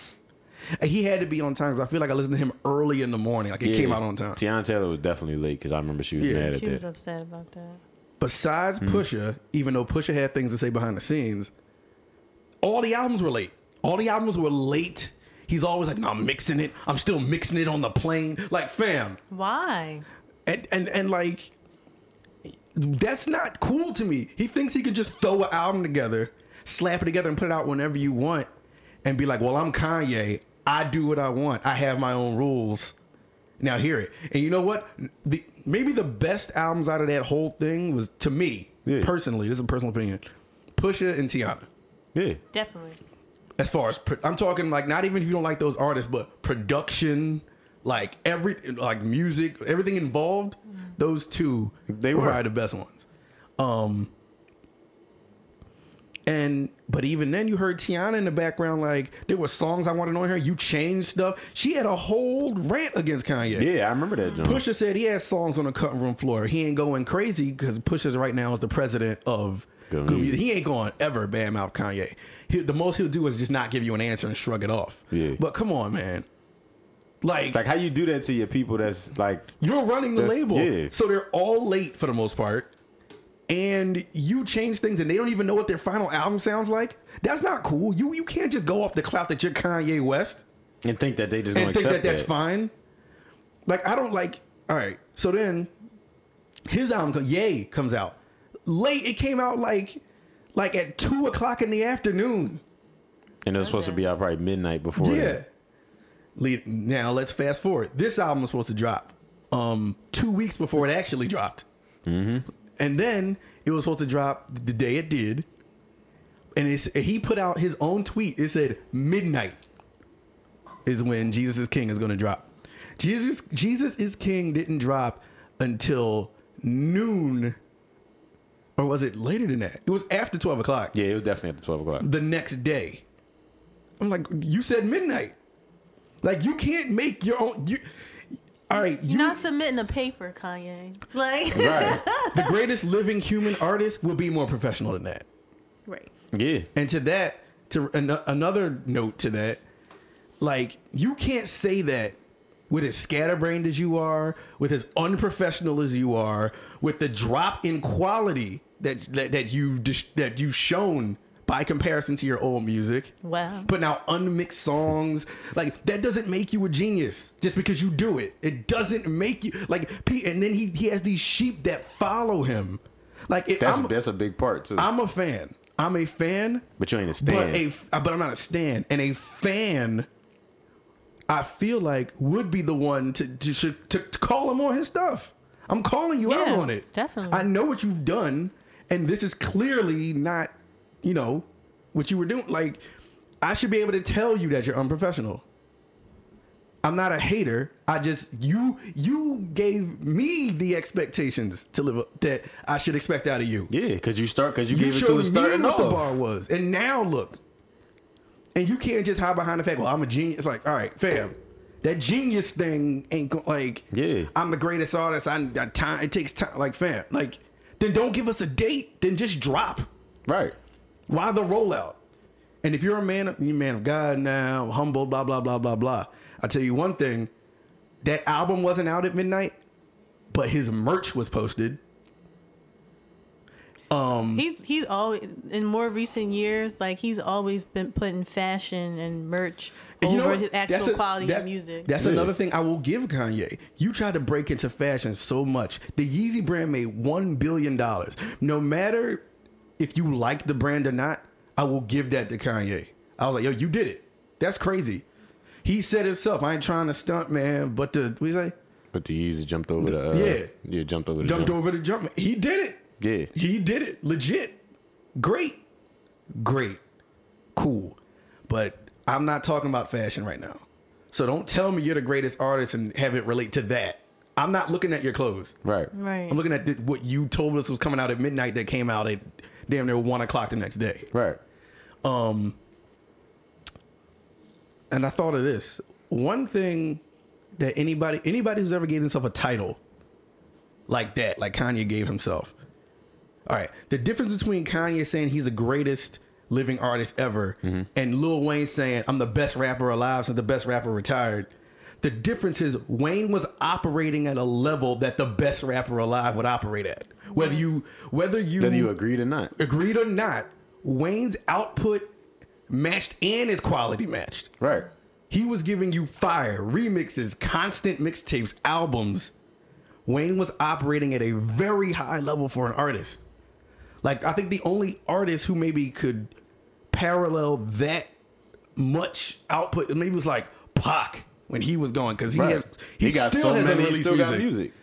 He had to be on time because I feel like I listened to him early in the morning. Like it
Yeah.
came out on time.
Teyana Taylor was definitely late because I remember she was
Yeah.
mad at
She was upset about that.
Besides Pusha, even though Pusha had things to say behind the scenes, all the albums were late. All the albums were late. He's always like, "No, I'm mixing it. I'm still mixing it on the plane." Like, fam,
Why?
and and and like that's not cool to me. He thinks he can just throw an album together, slap it together, and put it out whenever you want, and be like, "Well, I'm Kanye. I do what I want. I have my own rules." Now hear it. And you know what? The maybe the best albums out of that whole thing was to me
Yeah.
personally. This is a personal opinion. Pusha and Teyana.
Yeah.
Definitely.
As far as pro- I'm talking, like not even if you don't like those artists, but production, like every like music, everything involved. Those two
They
were probably the best ones. Um, and but even then, you heard Teyana in the background. Like there were songs I wanted on her. You changed stuff. She had a whole rant against Kanye.
Yeah, I remember that, John.
Pusha said he has songs on the cutting room floor. He ain't going crazy because Pusha's right now is the president of
Good
Good
music.
Music. He ain't going ever bam out Kanye. He, the most he'll do is just not give you an answer and shrug it off.
Yeah.
But come on, man. Like,
Like, how you do that to your people that's like,
you're running the label,
yeah.
so they're all late for the most part, and you change things and they don't even know what their final album sounds like. That's not cool. You you can't just go off the clout that you're Kanye West.
and think that they just gonna
and think
accept
that that's
that.
fine. Like I don't like. All right, so then his album, Ye, comes out late. It came out like like at two o'clock in the afternoon.
And it was supposed to be out probably midnight before.
Yeah. Lead, now let's fast forward. This album was supposed to drop um two weeks before it actually dropped. Mm-hmm. And then it was supposed to drop the day it did, and it's, he put out his own tweet. It said midnight is when Jesus is King is going to drop. Jesus Jesus is King didn't drop until noon, or was it later than that? It was after twelve o'clock
Yeah, it was definitely at the twelve o'clock.
the next day. I'm like, you said midnight. Like you can't make your own. You, all right, you
You're not submitting a paper, Kanye. Like,
Right. [LAUGHS]
the greatest living human artist will be more professional than that.
right.
Yeah.
And to that, to an- another note to that, like you can't say that with as scatterbrained as you are, with as unprofessional as you are, with the drop in quality that that, that you've that you've shown by comparison to your old music.
Wow.
Putting out unmixed songs, like that doesn't make you a genius just because you do it. It doesn't make you like Pete. And then he he has these sheep that follow him. Like if
That's
I'm,
that's a big part too.
I'm a fan. I'm a fan,
but you ain't a
but
stand.
a but I'm not a stan. And a fan, I feel like would be the one to to, to, to call him on his stuff. I'm calling you out on it.
definitely.
I know what you've done, and this is clearly not, you know, what you were doing. Like, I should be able to tell you that you're unprofessional. I'm not a hater. I just you you gave me the expectations to live up, that I should expect out of you.
yeah, because you start because you,
You
gave it to
showed
us
me
starting
what
off.
the bar was, and now look. And you can't just hide behind the fact, well, I'm a genius. It's like, all right, fam, that genius thing ain't go- like,
Yeah.
I'm the greatest artist. I got time. It takes time. Like, fam, like, then don't give us a date. Then just drop.
Right.
Why the rollout? And if you're a man, of you man of God now, humble, blah blah blah blah blah. I tell you one thing, that album wasn't out at midnight, but his merch was posted. Um,
He's he's always in more recent years, like he's always been putting fashion and merch
And you know
over
what?
his
That's
actual
a-
quality
that's-
of music.
That's
Yeah.
another thing I will give Kanye. You tried to break into fashion so much. The Yeezy brand made one billion dollars. No matter if you like the brand or not, I will give that to Kanye. I was like, yo, you did it. That's crazy. He said himself, I ain't trying to stunt, man, but the what do you say?
But the Yeezy jumped over the uh,
Yeah.
yeah jumped over the
Jumped
jump.
over the jump. He did it.
Yeah.
He did it. Legit. Great. Great. Cool. But I'm not talking about fashion right now. So don't tell me you're the greatest artist and have it relate to that. I'm not looking at your clothes.
Right.
right.
I'm looking at the, what you told us was coming out at midnight that came out at damn near one o'clock the next day.
Right.
Um, and I thought of this. One thing that anybody anybody who's ever gave himself a title like that, like Kanye gave himself. All right, the difference between Kanye saying he's the greatest living artist ever mm-hmm. and Lil Wayne saying I'm the best rapper alive since the best rapper retired. The difference is Wayne was operating at a level that the best rapper alive would operate at. Whether you whether you
Whether you agreed or not.
agreed or not, Wayne's output matched and his quality matched.
Right.
He was giving you fire, remixes, constant mixtapes, albums. Wayne was operating at a very high level for an artist. Like I think the only artist who maybe could parallel that much output maybe was like Pac when he was going because he
Right.
has he,
He, got
still
so
has
many. Still
music.
got music.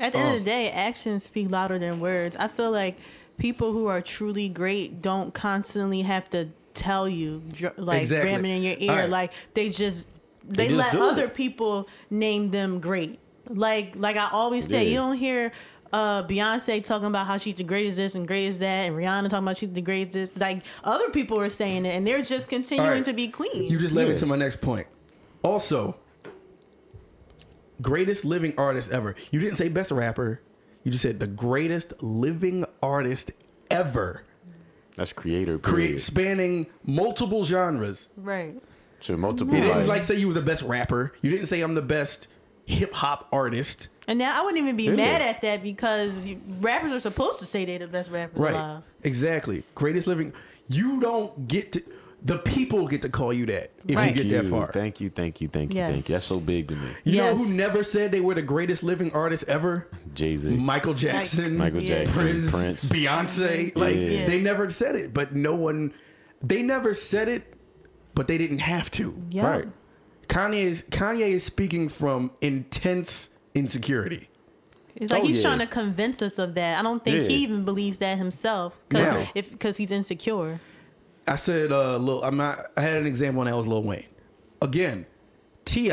At the end of uh. the day, actions speak louder than words. I feel like people who are truly great don't constantly have to tell you, like
Exactly.
ram it in your ear.
Alright.
Like they just they,
just
let other
it.
people name them great. Like like I always say,
Yeah.
you don't hear uh, Beyonce talking about how she's the greatest this and greatest that, and Rihanna talking about she's the greatest this. Like other people are saying it, and they're just continuing
Alright.
to be queens.
You just led me to my next point. Also, greatest living artist ever. You didn't say best rapper. You just said the greatest living artist ever.
That's creator.
Create spanning multiple genres.
right.
To multiple.
You didn't
like,
like say you were the best rapper. You didn't say I'm the best hip hop artist.
And now I wouldn't even be
Yeah.
mad at that because rappers are supposed to say they're the best rappers
Right.
alive.
Exactly. Greatest living. You don't get to. The people get to call you that if
Right.
you get that far.
Thank you, thank you, thank you,
Yes.
thank you. That's so big to me.
You know who never said they were the greatest living artist ever?
Jay Z.
Michael Jackson,
Michael
Yeah.
Jackson.
Prince,
Prince.
Beyonce. Like
Yeah.
they never said it, but no one. They never said it, but they didn't have to.
Yeah.
Right.
Kanye is Kanye is speaking from intense insecurity.
It's like
Oh,
he's
yeah.
trying to convince us of that. I don't think he even believes that himself because if because he's insecure.
I said, uh, Lil, I'm not. I had an example, and that was Lil Wayne. Again, Ti.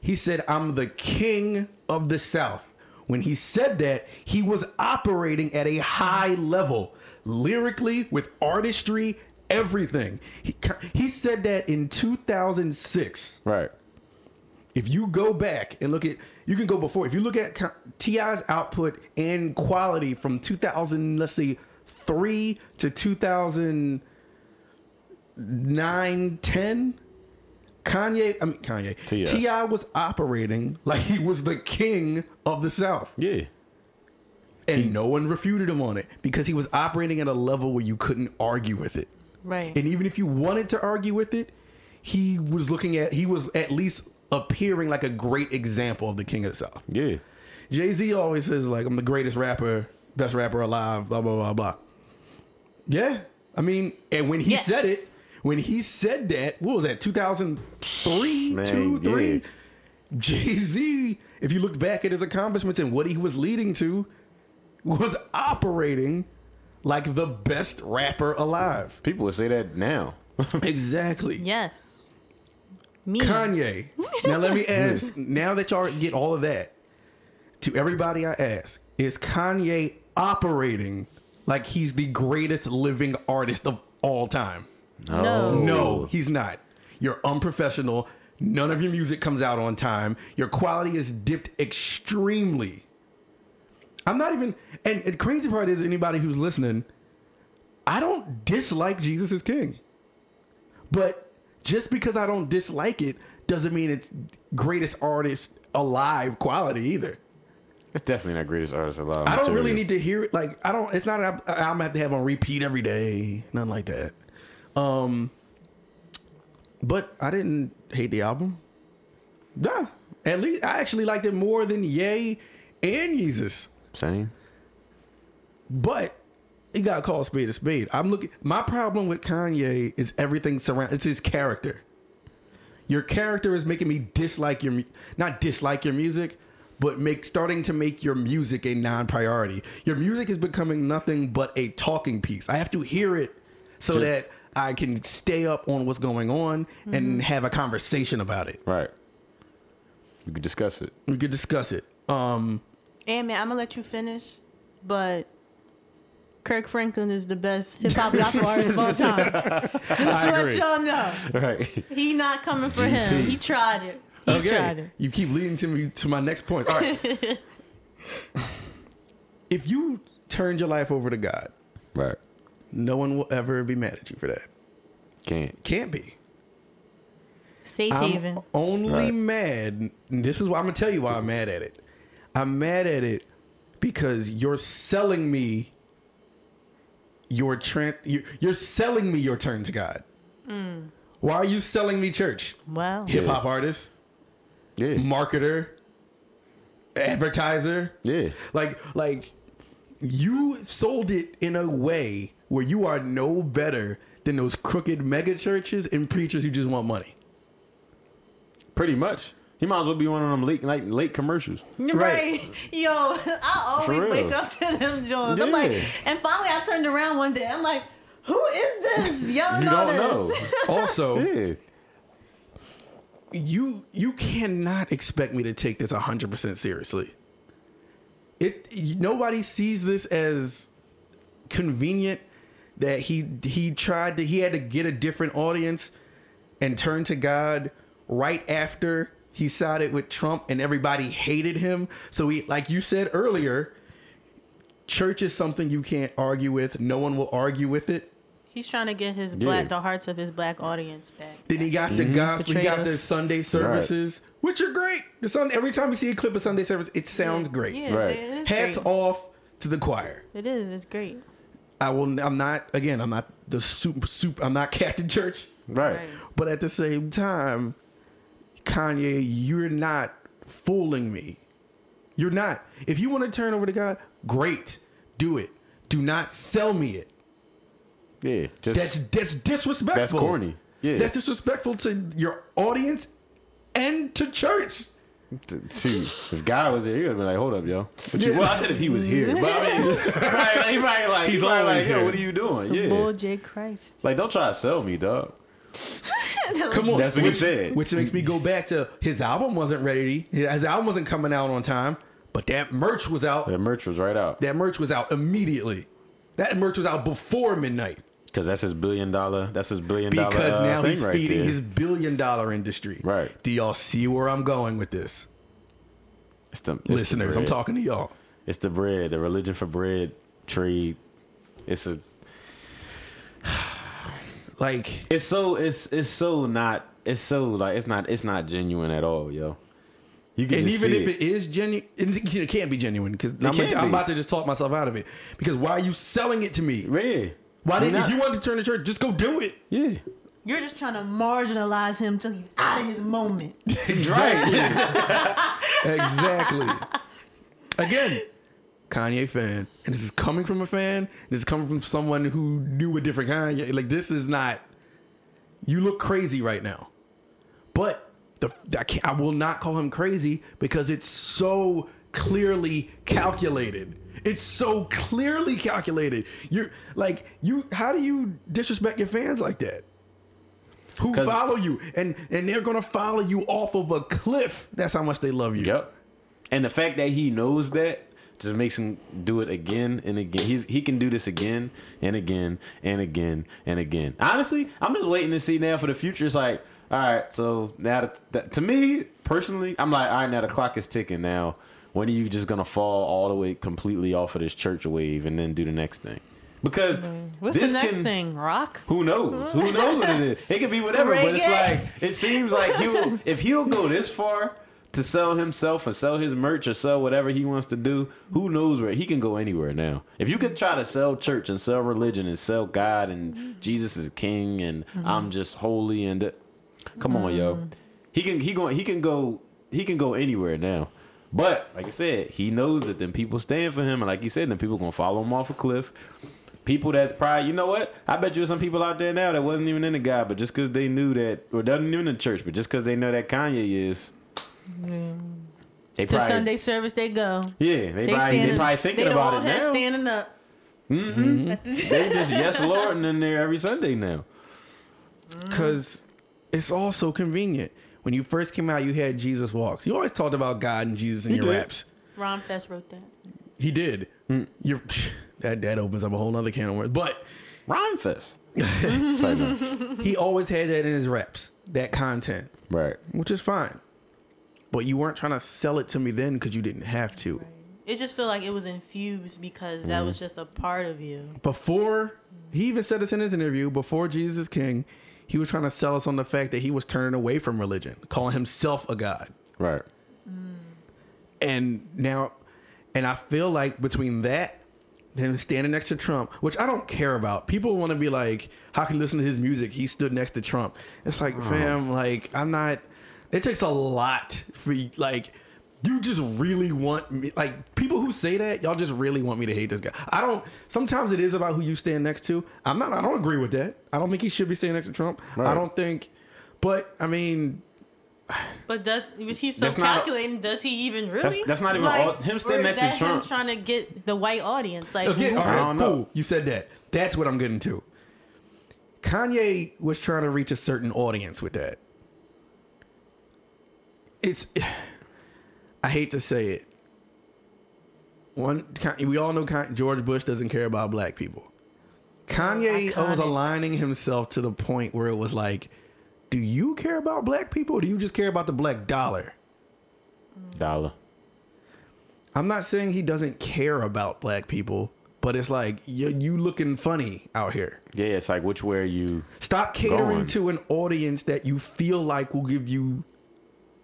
He said, "I'm the king of the South." When he said that, he was operating at a high level, lyrically, with artistry, everything. He, he said that in 2006.
Right.
If you go back and look at, you can go before. If you look at T.I.'s output and quality from 2000, let's see, three to 2009, 10, Kanye, I mean Kanye,
T.I.
Ti was operating like he was the king of the South,
Yeah.
and no one refuted him on it because he was operating at a level where you couldn't argue with it.
Right.
And even if you wanted to argue with it, he was looking at he was at least appearing like a great example of the king of the South.
Yeah.
Jay Z always says like I'm the greatest rapper, best rapper alive, blah blah blah blah. Yeah, I mean, and when he
Yes.
said it, when he said that, what was that? 2003,
Man,
two, three.
yeah.
Jay Z, if you looked back at his accomplishments and what he was leading to, was operating like the best rapper alive.
People would say that now. [LAUGHS]
Exactly.
yes. Me.
Kanye. [LAUGHS] Now let me ask. Now that y'all get all of that, to everybody I ask, is Kanye operating like he's the greatest living artist of all time?
No.
No, he's not. You're unprofessional. None of your music comes out on time. Your quality is dipped extremely. I'm not even. And the crazy part is, anybody who's listening, I don't dislike Jesus is King. But just because I don't dislike it doesn't mean it's greatest artist alive quality either.
It's definitely not greatest artist alive.
I don't really need to hear it. Like I don't. It's not. an al- album I have to have on repeat every day. Nothing like that. Um. But I didn't hate the album. Nah. At least I actually liked it more than Ye and Yeezus.
Same.
But he got called spade a spade. I'm looking. My problem with Kanye is everything surround. It's his character. Your character is making me dislike your, not dislike your music, but make starting to make your music a non-priority. Your music is becoming nothing but a talking piece. I have to hear it so
Just-
that I can stay up on what's going on and have a conversation about it.
Right. We could discuss it.
We could discuss it. Um,
And man, I'm gonna let you finish, but Kirk Franklin is the best hip hop [LAUGHS] gospel artist of all time. Just to let
agree.
y'all know,
Right.
he not coming for him. He tried it. He tried
Okay,
it.
you keep leading to me to my next point. All right. [LAUGHS] if you turned your life over to God,
Right.
no one will ever be mad at you for that.
Can't.
Can't be.
Safe
I'm
haven.
only
Right.
mad. and This is why I'm gonna tell you why I'm mad at it. I'm mad at it because you're selling me your trend you- You're selling me your turn to God.
Mm.
Why are you selling me church?
Wow.
Hip hop artist,
Yeah.
marketer, advertiser.
Yeah.
Like, like you sold it in a way where you are no better than those crooked mega churches and preachers who just want money.
Pretty much. He might as well be one of them late like late commercials.
Right.
Right. [LAUGHS]
Yo, [LAUGHS] I always wake up to them Jones. I'm like, and finally I turned around one day. I'm like, who is this? [LAUGHS] Y'all
You
know
don't
this.
know.
Also,
Yeah.
you you cannot expect me to take this 100% seriously. It nobody sees this as convenient that he he tried to he had to get a different audience and turn to God right after he sided with Trump and everybody hated him. So he like you said earlier, church is something you can't argue with. No one will argue with it.
He's trying to get his black,
Yeah.
the hearts of his black audience back.
Then he got the mm-hmm. gospel. He got the Sunday services, which are great. The Sun every time you see a clip of Sunday service, it sounds great.
Yeah,
Right.
it is
Hats
great.
off to the choir.
It is. It's great.
I will. I'm not. Again, I'm not the super super. I'm not [LAUGHS] Captain Church.
Right.
Right.
But at the same time, Kanye, you're not fooling me. You're not. If you want to turn over to God, great. Do it. Do not sell me it.
Yeah. Just
That's that's disrespectful.
That's corny. Yeah.
That's disrespectful to your audience and to church.
see, if God was here, he would have been like, "Hold up, yo." What you,
Yeah.
well, I said if he was here, but I mean, [LAUGHS] [LAUGHS] he probably, he probably like,
He's
he's probably
always
like, "Yo,
here.
what are you doing?" Yeah,
Bull J Christ.
like don't try to sell me, dog. [LAUGHS]
Come on,
That's what he said.
Which makes me go back to his album wasn't ready. His album wasn't coming out on time, but that merch was out.
That merch was right out
That merch was out immediately. That merch was out before midnight
because that's his billion dollar. That's his billion dollar.
because
uh,
now
thing
he's
right
feeding
there.
his billion dollar industry.
Right.
Do y'all see where I'm going with this,
It's the, it's the
listeners? I'm talking to y'all.
It's the bread, the religion for bread trade. It's a.
Like
It's so. It's it's so not. It's so like it's not. It's not genuine at all, yo. You can
and
just
even
see
if
it.
it is genuine, it can't be genuine because I'm,
can't
I'm about to just talk myself out of it. Because why are you selling it to me?
yeah.
Why didn't?
You're
If you wanted to turn the church, just go do it.
Yeah.
You're just trying to marginalize him till he's out of his moment. [LAUGHS]
Exactly. [LAUGHS] exactly. Again, Kanye fan, and this is coming from a fan. This is coming from someone who knew a different Kanye. Like this is not. You look crazy right now, but the I, can't, I will not call him crazy because it's so clearly calculated. It's so clearly calculated. You're like you. How do you disrespect your fans like that? Who follow you and and they're gonna follow you off of a cliff. That's how much they love you.
Yep. And the fact that he knows that just makes him do it again and again. He's he can do this again and again and again and again. Honestly, I'm just waiting to see now for the future. It's like, all right, so now that, that to me personally, I'm like, all right, now the clock is ticking. Now, when are you just gonna fall all the way completely off of this church wave and then do the next thing? Because mm.
What's
this
the next
can-
thing? Rock?
who knows? Who knows what it is? It could be whatever, but it's like it seems like he'll if he'll go this far to sell himself and sell his merch or sell whatever he wants to do, who knows where he can go anywhere now. If you could try to sell church and sell religion and sell God and Jesus is king and mm-hmm. I'm just holy and come on, yo, mm. he can he going he can go he can go anywhere now. But like I said, he knows that then people stand for him, and like you said, then people gonna follow him off a cliff. People that's probably you know what? I bet you there's some people out there now that wasn't even in the God, but just because they knew that or doesn't even in the church, but just because they know that Kanye is, they
To
probably
Sunday service they go.
yeah they,
They
probably they probably thinking
they
about
all
it
head
now.
standing up.
Mhm.
At the-
they [LAUGHS] just yes Lord in there every Sunday now.
because it's all so convenient. When you first came out, you had Jesus walks. You always talked about God and Jesus in
He
your
did.
raps.
Rhymefest wrote that.
He did. You're [SIGHS] that that opens up a whole other can of worms. But
Rhymefest. [LAUGHS]
He always had that in his raps, that content,
right.
which is fine. But you weren't trying to sell it to me then because you didn't have to.
It just felt like it was infused because that
Mm-hmm.
was just a part of you.
Before he even said this in his interview, before Jesus is King, he was trying to sell us on the fact that he was turning away from religion, calling himself a god.
Right.
And now, and I feel like between that, him standing next to Trump, which I don't care about. People want to be like, how can you listen to his music? He stood next to Trump. It's like, fam, like I'm not. It takes a lot for you, like. You just really want me, like people who say that, y'all just really want me to hate this guy. I don't. Sometimes it is about who you stand next to. I'm not. I don't agree with that. I don't think he should be standing next to Trump. I don't think. But I mean,
But does was he so
That's not a-
calculating? does he even really?
That's- that's not even all- him standing
or
next to
that him
Trump.
trying to get the white audience. Like,
Again,
who-
all
I
right,
don't
cool.
know.
You said that. That's what I'm getting to. Kanye was trying to reach a certain audience with that. It's, I hate to say it. One, we all know George Bush doesn't care about black people. Kanye was aligning himself to the point where it was like, do you care about black people or do you just care about the black dollar?
Dollar.
I'm not saying he doesn't care about black people, but it's like you, you looking funny out here.
Yeah, it's like which way are you?
Stop catering
Going.
to an audience that you feel like will give you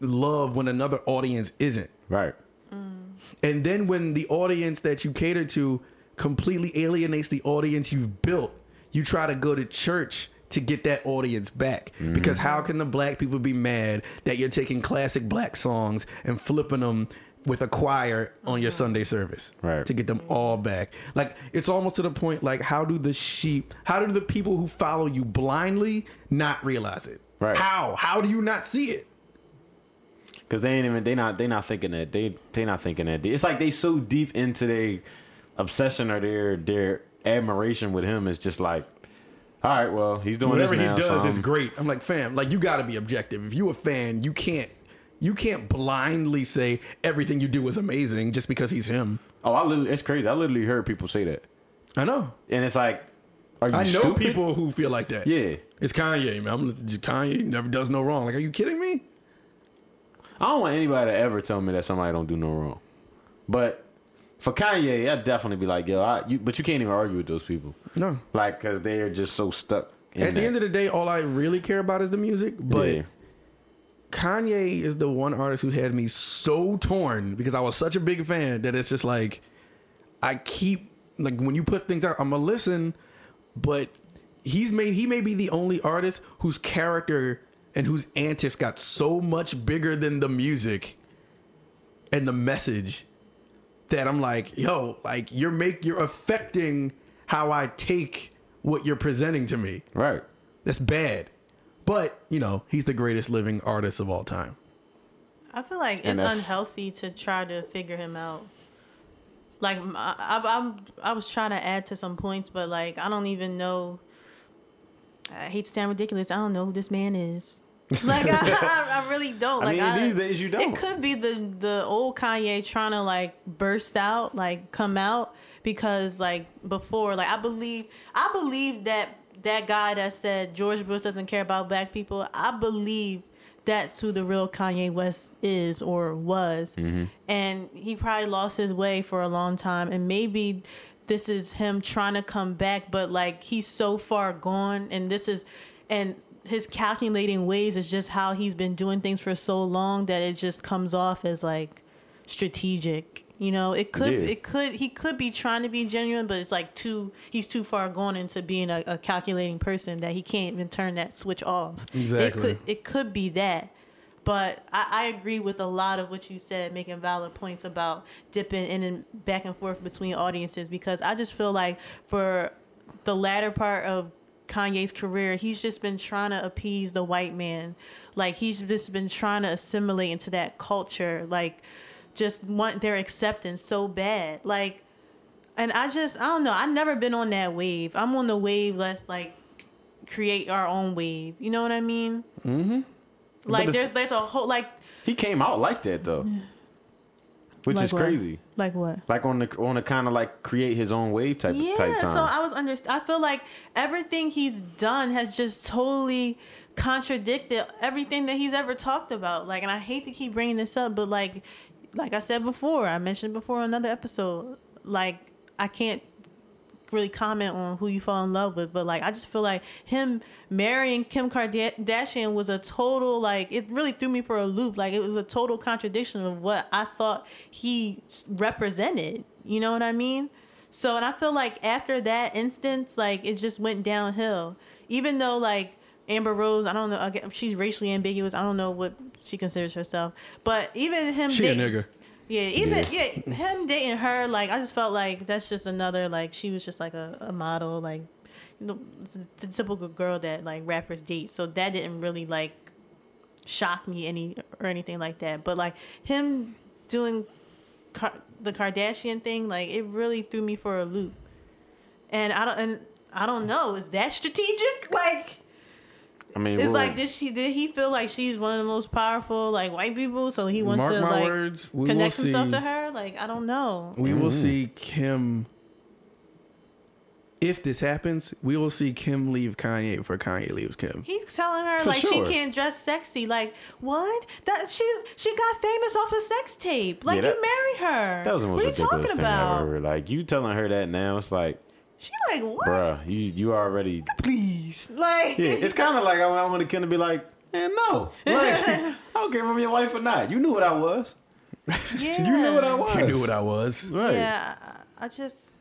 love when another audience isn't.
Right. Mm.
And then when the audience that you cater to completely alienates the audience you've built, you try to go to church to get that audience back. Mm-hmm. Because how can the black people be mad that you're taking classic black songs and flipping them with a choir on your mm-hmm. Sunday service
Right.
to get them all back? Like it's almost to the point like how do the sheep, how do the people who follow you blindly not realize it?
Right.
How? How do you not see it?
Cause they ain't even they not they not thinking that they they not thinking that. It's like they so deep into their obsession or their their admiration with him. is just like, all right, well he's doing
Whatever
this
he does
so
is great. I'm like, fam, like you got to be objective. If you a fan, you can't you can't blindly say everything you do is amazing just because he's him.
Oh, I literally, it's crazy. I literally heard people say that,
I know.
and it's like, are you
I know
stupid?
people who feel like that.
Yeah,
It's Kanye, man. I'm, Kanye never does no wrong. Like, are you kidding me?
I don't want anybody to ever tell me that somebody don't do no wrong. But for Kanye, I'd definitely be like, yo, I, you, but you can't even argue with those people,
No.
like, cause they're just so stuck. In
At the end of the day, all I really care about is the music. But
yeah.
Kanye is the one artist who had me so torn because I was such a big fan that it's just like I keep like when you put things out, I'm gonna listen, but he's made he may be the only artist whose character and whose antics got so much bigger than the music and the message that I'm like, yo, like you're make you're affecting how I take what you're presenting to me.
right.
That's bad. But, you know, he's the greatest living artist of all time.
I feel like
And
it's
that's-
unhealthy to try to figure him out. Like m- I, I, I'm, I was trying to add to some points, but like I don't even know. I hate to sound ridiculous. I don't know who this man is. [LAUGHS] Like I, I, I really don't.
I
Like
mean,
I,
these days you don't.
It could be the the old Kanye trying to like burst out, like come out because like before, like I believe, I believe that that guy that said George Bush doesn't care about black people. I believe that's who the real Kanye West is or was, mm-hmm. and he probably lost his way for a long time, and maybe this is him trying to come back, but like he's so far gone, and this is, and his calculating ways is just how he's been doing things for so long that it just comes off as like strategic. You know, it could,
Yeah.
it could, he could be trying to be genuine, but it's like too, he's too far gone into being a, a calculating person that he can't even turn that switch off.
Exactly.
It could, it could be that. But I, I agree with a lot of what you said, making valid points about dipping in and back and forth between audiences because I just feel like for the latter part of Kanye's career, he's just been trying to appease the white man. Like he's just been trying to assimilate into that culture. Like just want their acceptance so bad. Like and I just I don't know, I've never been on that wave. I'm on the wave let's like create our own wave. You know what I mean? Mm-hmm. Like
the-
there's there's a whole like
He came out like that though, which
Like
is
what?
crazy.
like what?
Like on the on the kind of like create his own wave type
Yeah,
type time.
so I was under. I feel like everything he's done has just totally contradicted everything that he's ever talked about. Like, and I hate to keep bringing this up, but like, like I said before, I mentioned before on another episode. Like, I can't really comment on who you fall in love with, but like, I just feel like him marrying Kim Kardashian was a total like. It really threw me for a loop. Like, it was a total contradiction of what I thought he represented. You know what I mean? So, and I feel like after that instance, like it just went downhill. Even though like Amber Rose, I don't know, she's racially ambiguous. I don't know what she considers herself, but even him,
She a
dating-
nigga.
Yeah, even yeah. him dating her, like I just felt like that's just another like she was just like a, a model, like you know, the, the typical girl that like rappers date. So that didn't really like shock me any or anything like that. But like him doing Car- the Kardashian thing, like it really threw me for a loop. And I don't and I don't know, is that strategic? [LAUGHS] Like
I mean,
it's
well,
like did she did he feel like she's one of the most powerful like white people, so he wants
Mark
to
my
like
words, we will
connect
see.
himself to her? Like I don't know.
We will
Mm.
see Kim. If this happens, we will see Kim leave Kanye before Kanye leaves Kim.
He's telling her
For
like
sure.
she can't dress sexy. Like what? That she's she got famous off a sex tape. Like
Yeah, that-
you married her.
that was the most
what you
ridiculous
talking
thing
about?
ever. Like you telling her that now, it's like,
She like what?
bruh, you you already.
Please, like
Yeah, it's kind of like I, I want to kind of be like, man, no, like [LAUGHS] I don't care if I'm your wife or not. You knew what I was.
yeah. [LAUGHS]
You knew what I was.
You knew what I was.
Right.
Yeah, I I just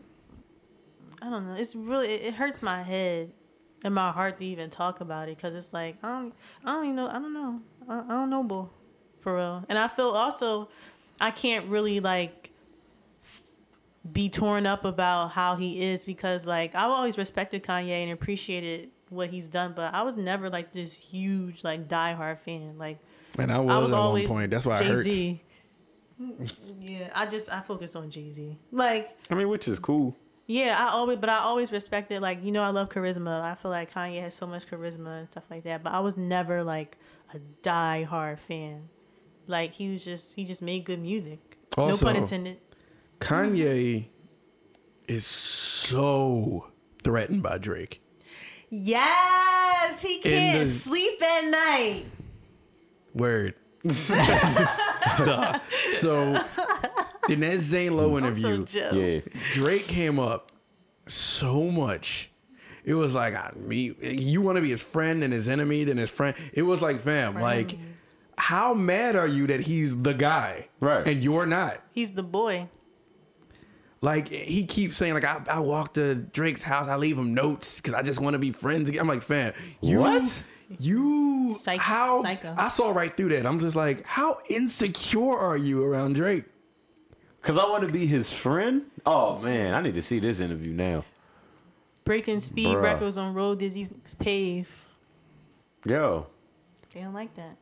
I don't know. It's really it it hurts my head and my heart to even talk about it because it's like I don't I don't even know I don't know I, I don't know, bull, for real. And I feel also I can't really like be torn up about how he is because like I've always respected Kanye and appreciated what he's done, but I was never like this huge like diehard fan. Like
And I was,
I was
at
always
one point. That's why it
Jay
hurts.
Z. [LAUGHS] Yeah, I just I focused on Jay Z. Like
I mean, which is cool.
yeah, I always but I always respected like you know I love charisma. I feel like Kanye has so much charisma and stuff like that. But I was never like a diehard fan. Like he was just he just made good music.
Also-
no pun intended.
Kanye is so threatened by Drake.
Yes, he can't
the-
sleep at night.
Word. [LAUGHS] [LAUGHS] Duh. So in that Zane Lowe
I'm so
interview.
Yeah.
Drake came up so much. It was like I me you want to be his friend and his enemy then his friend. It was like fam, like how mad are you that he's the guy,
Right.
And you're not.
He's the boy.
Like he keeps saying, like I, I walk to Drake's house, I leave him notes because I just want to be friends again. I'm like, fam, you,
What?
You
Psych-
how?
psycho.
I saw right through that. I'm just like, how insecure are you around Drake?
Cause I want to be his friend. Oh man, I need to see this interview now.
Breaking speed
Bruh.
records on road disease pave.
Yo,
They don't like that.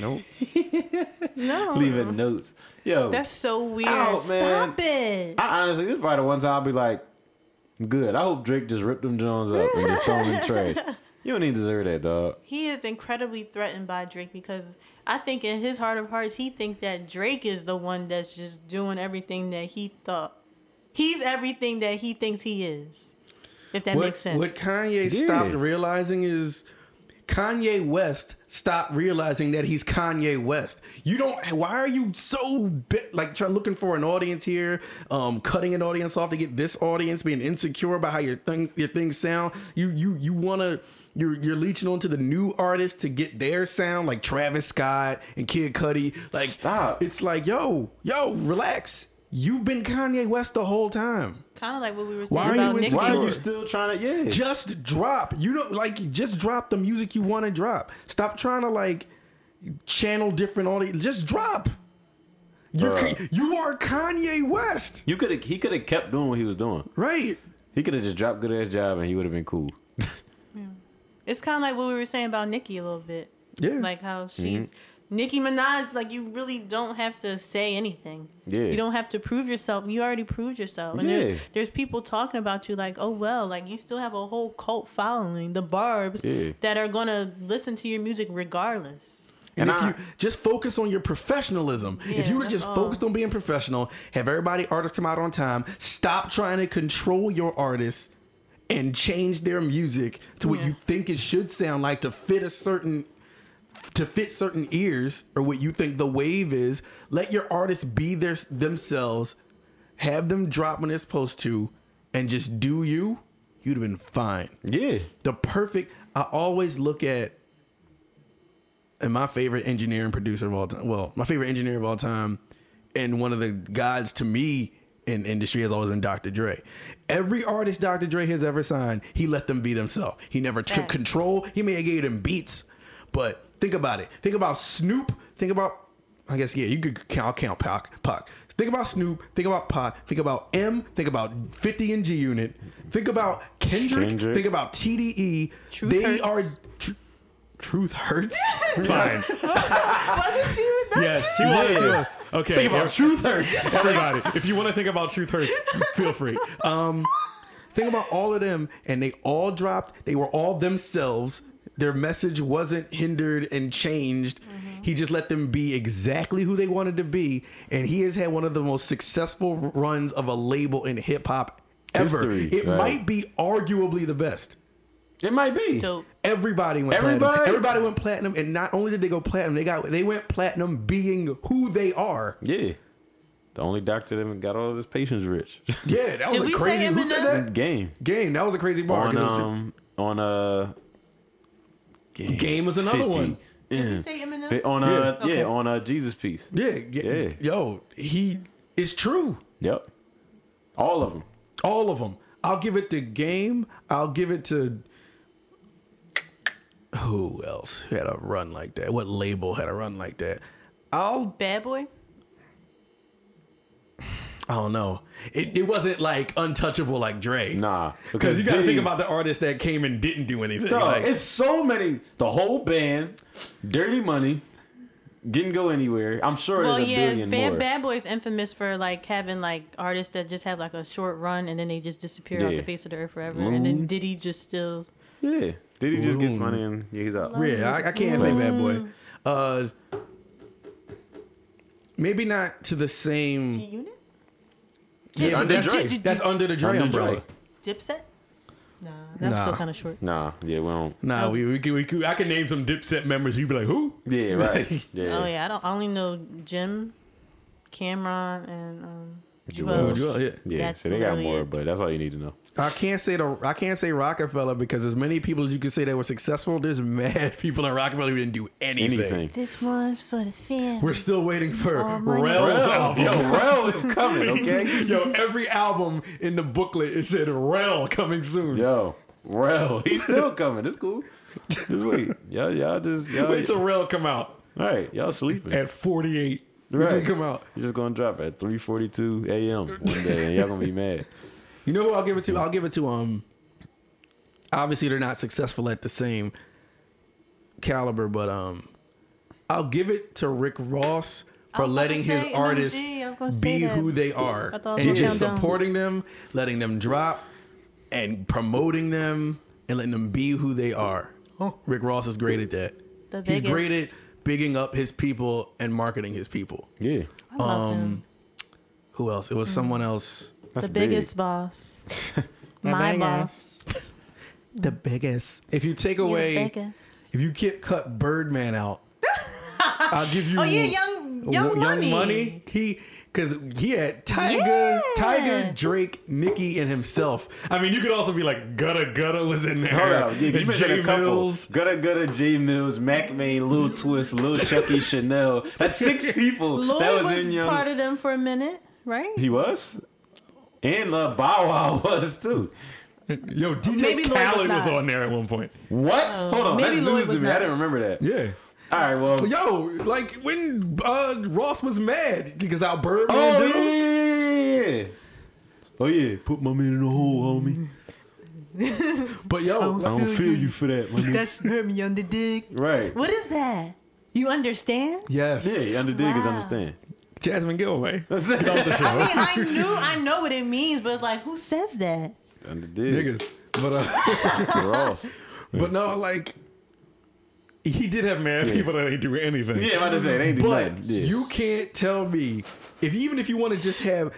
Nope. [LAUGHS]
No.
Leaving notes. Yo,
That's so weird.
Out, man.
Stop it.
I honestly, this is probably the one time I'll be like, good. I hope Drake just ripped them Jones up and just throw them in the trash. [LAUGHS] You don't even deserve that, dog.
he is incredibly threatened by Drake because I think in his heart of hearts he think that Drake is the one that's just doing everything that he thought. He's everything that he thinks he is. If that
what,
makes sense.
What Kanye
Yeah.
stopped realizing is Kanye West stopped realizing that he's Kanye West. You don't. Why are you so like try, looking for an audience here, um, cutting an audience off to get this audience, being insecure about how your things your things sound. You you you want to. You're, you're leeching onto the new artists to get their sound, like Travis Scott and Kid Cudi. Like,
Stop.
It's like, yo, yo, relax. You've been Kanye West the whole time.
Kind of like what we were
Why
saying
are
about
you
Nicki.
Why are you still trying to? Yeah.
just drop. You don't like just drop the music you want to drop. Stop trying to like channel different audience. Just drop. You're
Bruh.
you are Kanye West,
You could have. He could have kept doing what he was doing.
right?
He could have just dropped good ass job and he would have been cool. [LAUGHS] yeah.
It's kind of like what we were saying about Nicki a little bit.
Yeah.
Like how mm-hmm. she's Nicki Minaj. Like you really don't have to say anything.
Yeah.
You don't have to prove yourself. You already proved yourself. And
Yeah.
there, there's people talking about you like, oh well, like you still have a whole cult following, the Barb's,
Yeah.
that are gonna listen to your music regardless.
And,
And
if
I-
you just focus on your professionalism, if you were just
all.
focused on being professional, have everybody artists come out on time, stop trying to control your artists and change their music to what
Yeah.
you think it should sound like to fit a certain to fit certain ears or what you think the wave is. Let your artists be their themselves, have them drop when they're supposed to, and just do you. You'd have been fine
Yeah.
the perfect I always look at and my favorite engineer and producer of all time. Well, my favorite engineer of all time and one of the gods to me in industry has always been Dr. Dre. Every artist Dr. Dre has ever signed, he let them be themselves. He never took control. He may have gave them beats, but think about it. Think about Snoop. Think about I guess yeah, you could count, I'll count Pac. Pac. Think about Snoop. Think about Pac. Think about M. Think about 50 and G Unit. Think about Kendrick.
Kendrick.
Think about TDE.
Truth
they
hurts.
are. Tr- truth hurts. [LAUGHS] Fine. [LAUGHS]
Wasn't she with that?
yes, she was. She. Okay.
Think about truth hurts. [LAUGHS]
Everybody, if you want to think about truth hurts, feel free. Um, think about all of them, and they all dropped. They were all themselves. Their message wasn't hindered and changed. He just let them be exactly who they wanted to be, and he has had one of the most successful runs of a label in hip hop ever.
History,
it
right.
might be arguably the best.
It might be.
Dope.
Everybody went
Everybody?
platinum. Everybody went platinum, and not only did they go platinum, they got they went platinum being who they are.
Yeah. The only doctor that got all of his patients rich.
Yeah, that was
Did
a
we say
crazy. Who said that?
Game.
Game. That was a crazy bar.
On
'cause it was-
um on uh Game,
Game was another one.
Yeah.
Say Eminem?
On uh
Yeah.
yeah, on uh Jesus piece.
yeah,
Yeah.
Yo, he is true.
Yep. All of them.
All of them. I'll give it to Game. I'll give it to who else had a run like that? What label had a run like that? I'll
Bad boy.
I don't know. it, it wasn't like untouchable like Dre.
Nah,
because you got to think about the artists that came and didn't do anything.
Dog,
like,
it's so many. The whole band, Dirty Money, didn't go anywhere. I'm sure
Well,
there's a
yeah,
billion
Bad,
more.
Bad Boy's infamous for like having like artists that just have like a short run and then they just disappear off the face of the earth forever. And then Diddy just still.
Yeah, did he just get
Ooh.
money and yeah, he's out?
yeah, I, I can't say bad boy. Uh, maybe not to the same.
Unit?
Yeah,
Under
that's,
Dre.
that's under the Dre
Under
umbrella.
Dre.
Dipset? Nah, that's
Nah.
still kind of short.
Nah, yeah, we don't.
Nah, we, we, could, we could, I can name some Dipset members. You'd be like, who?
Yeah, right. [LAUGHS] Yeah.
Oh yeah, I don't. I only know Jim, Cam'ron, and um,
Juelz.
Juelz.
Juelz, yeah.
Yeah, so they got more, but that's all you need to know.
I can't say the I can't say Roc-A-Fella because as many people as you can say that were successful, there's mad [LAUGHS] people in Roc-A-Fella who didn't do anything.
Anything.
This one's for the family.
We're still waiting for
Oh, money.
Rel's
Rel,
album.
yo, Rel is coming, [LAUGHS] okay?
Yo, every album in the booklet it said Rel coming soon.
Yo, Rel, he's still coming. It's cool. Just wait. Y'all, y'all just y'all.
Wait till Rel come out
all right, y'all sleeping.
at 48.
Right.
Right. come out.
He's just gonna drop at 3:42 a.m. one day, and y'all gonna be [LAUGHS] mad.
You know who I'll give it to? I'll give it to um. Obviously, they're not successful at the same caliber, but um, I'll give it to Rick Ross for letting his
say
artists
MMG, I was gonna say
be who they are
I thought I was
and just
count down.
supporting them, letting them drop, and promoting them and letting them be who they are. Rick Ross is great at that.
The
He's
biggest.
great at bigging up his people and marketing his people.
Yeah,
I love um, him.
Who else? It was mm. someone else.
that's
The
big.
biggest boss. [LAUGHS] My
biggest.
boss.
The biggest. If you take away,
the biggest.
if you get cut Birdman out, [LAUGHS] I'll give you.
Oh yeah, young young, money.
money. He because he had Tyga,
Yeah.
Tyga, Drake, Nicki, and himself. I mean, you could also be like Gudda Gudda was in there.
Hold up, yeah, you
and
mentioned
Jay
a couple.
Mills.
Gudda Gudda, Jae Millz, Mack Maine, Lil Twist, Lil Chucky, [LAUGHS] Shanell. That's six people
Lloyd
that
was,
was, in Young.
part of them for a minute, right?
he was, and uh, Bow Wow [LAUGHS] was too.
Yo, DJ
Maybe Lloyd was
Khaled was, on there at one point.
What? Hold on,
maybe
that's
Lloyd
news to
was
me. I didn't remember that.
Yeah.
All right, well.
Yo, like when uh, Ross was mad because how Birdman
Oh
did
yeah, yeah, yeah, yeah. Oh yeah, put my man in the hole, homie. [LAUGHS]
But yo,
I don't feel you for that, my.
That's hurt me on the dick.
Right.
What is that? You understand?
yes,
Yeah, under dig is understand.
Jasmine Gilway. [LAUGHS]
That's it.
I mean, I knew, I know what it means, but like, who says that?
Under dig.
Niggas. But uh, [LAUGHS]
Ross.
but no, like [LAUGHS] he did have mad people that ain't do anything.
Yeah, I'm about to say they ain't do
But
nothing. Yeah.
you can't tell me if even if you want to just have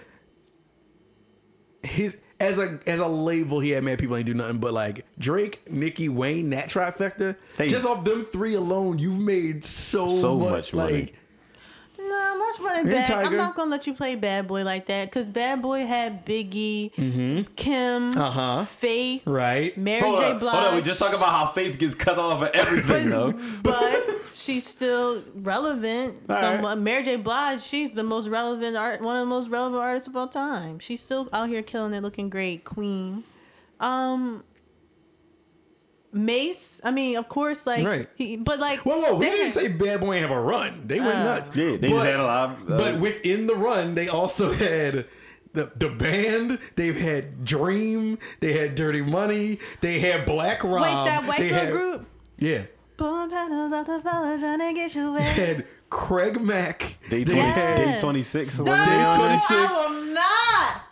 his as a as a label, he had mad people ain't do nothing. But like Drake, Nicki, Wayne, that trifecta,
They-
just off them three alone, you've made so,
So
much,
much money.
like
No, let's run it
Hey,
back.
Tyga.
I'm not gonna let you play Bad Boy like that because Bad Boy had Biggie, Kim,
Mm-hmm. Uh-huh.
Faith,
right.
Mary
Hold
J. Blige.
hold up. We just talking about how Faith gets cut off of everything, though.
but [LAUGHS] she's still relevant.
All
Some,
right.
Mary J. Blige, she's the most relevant art, one of the most relevant artists of all time. She's still out here killing it, looking great, queen. Um, Mase, I mean, of course, like,
Right.
he, but like,
Whoa, whoa! We didn't say Bad Boy ain't have a run. They went
Oh.
nuts.
Yeah, they
but,
just had a lot. Of, uh,
but within the run, they also [LAUGHS] had the the band. They've had Dream. They had Dirty Money. They had Black Rob.
Wait, that white
they
girl
had,
group.
Yeah,
Pulling petals off the flowers trying to get you
they
wet.
had Craig Mack.
day
They
20,
had-
day 26.
No,
wasn't they on there?
26.
I will not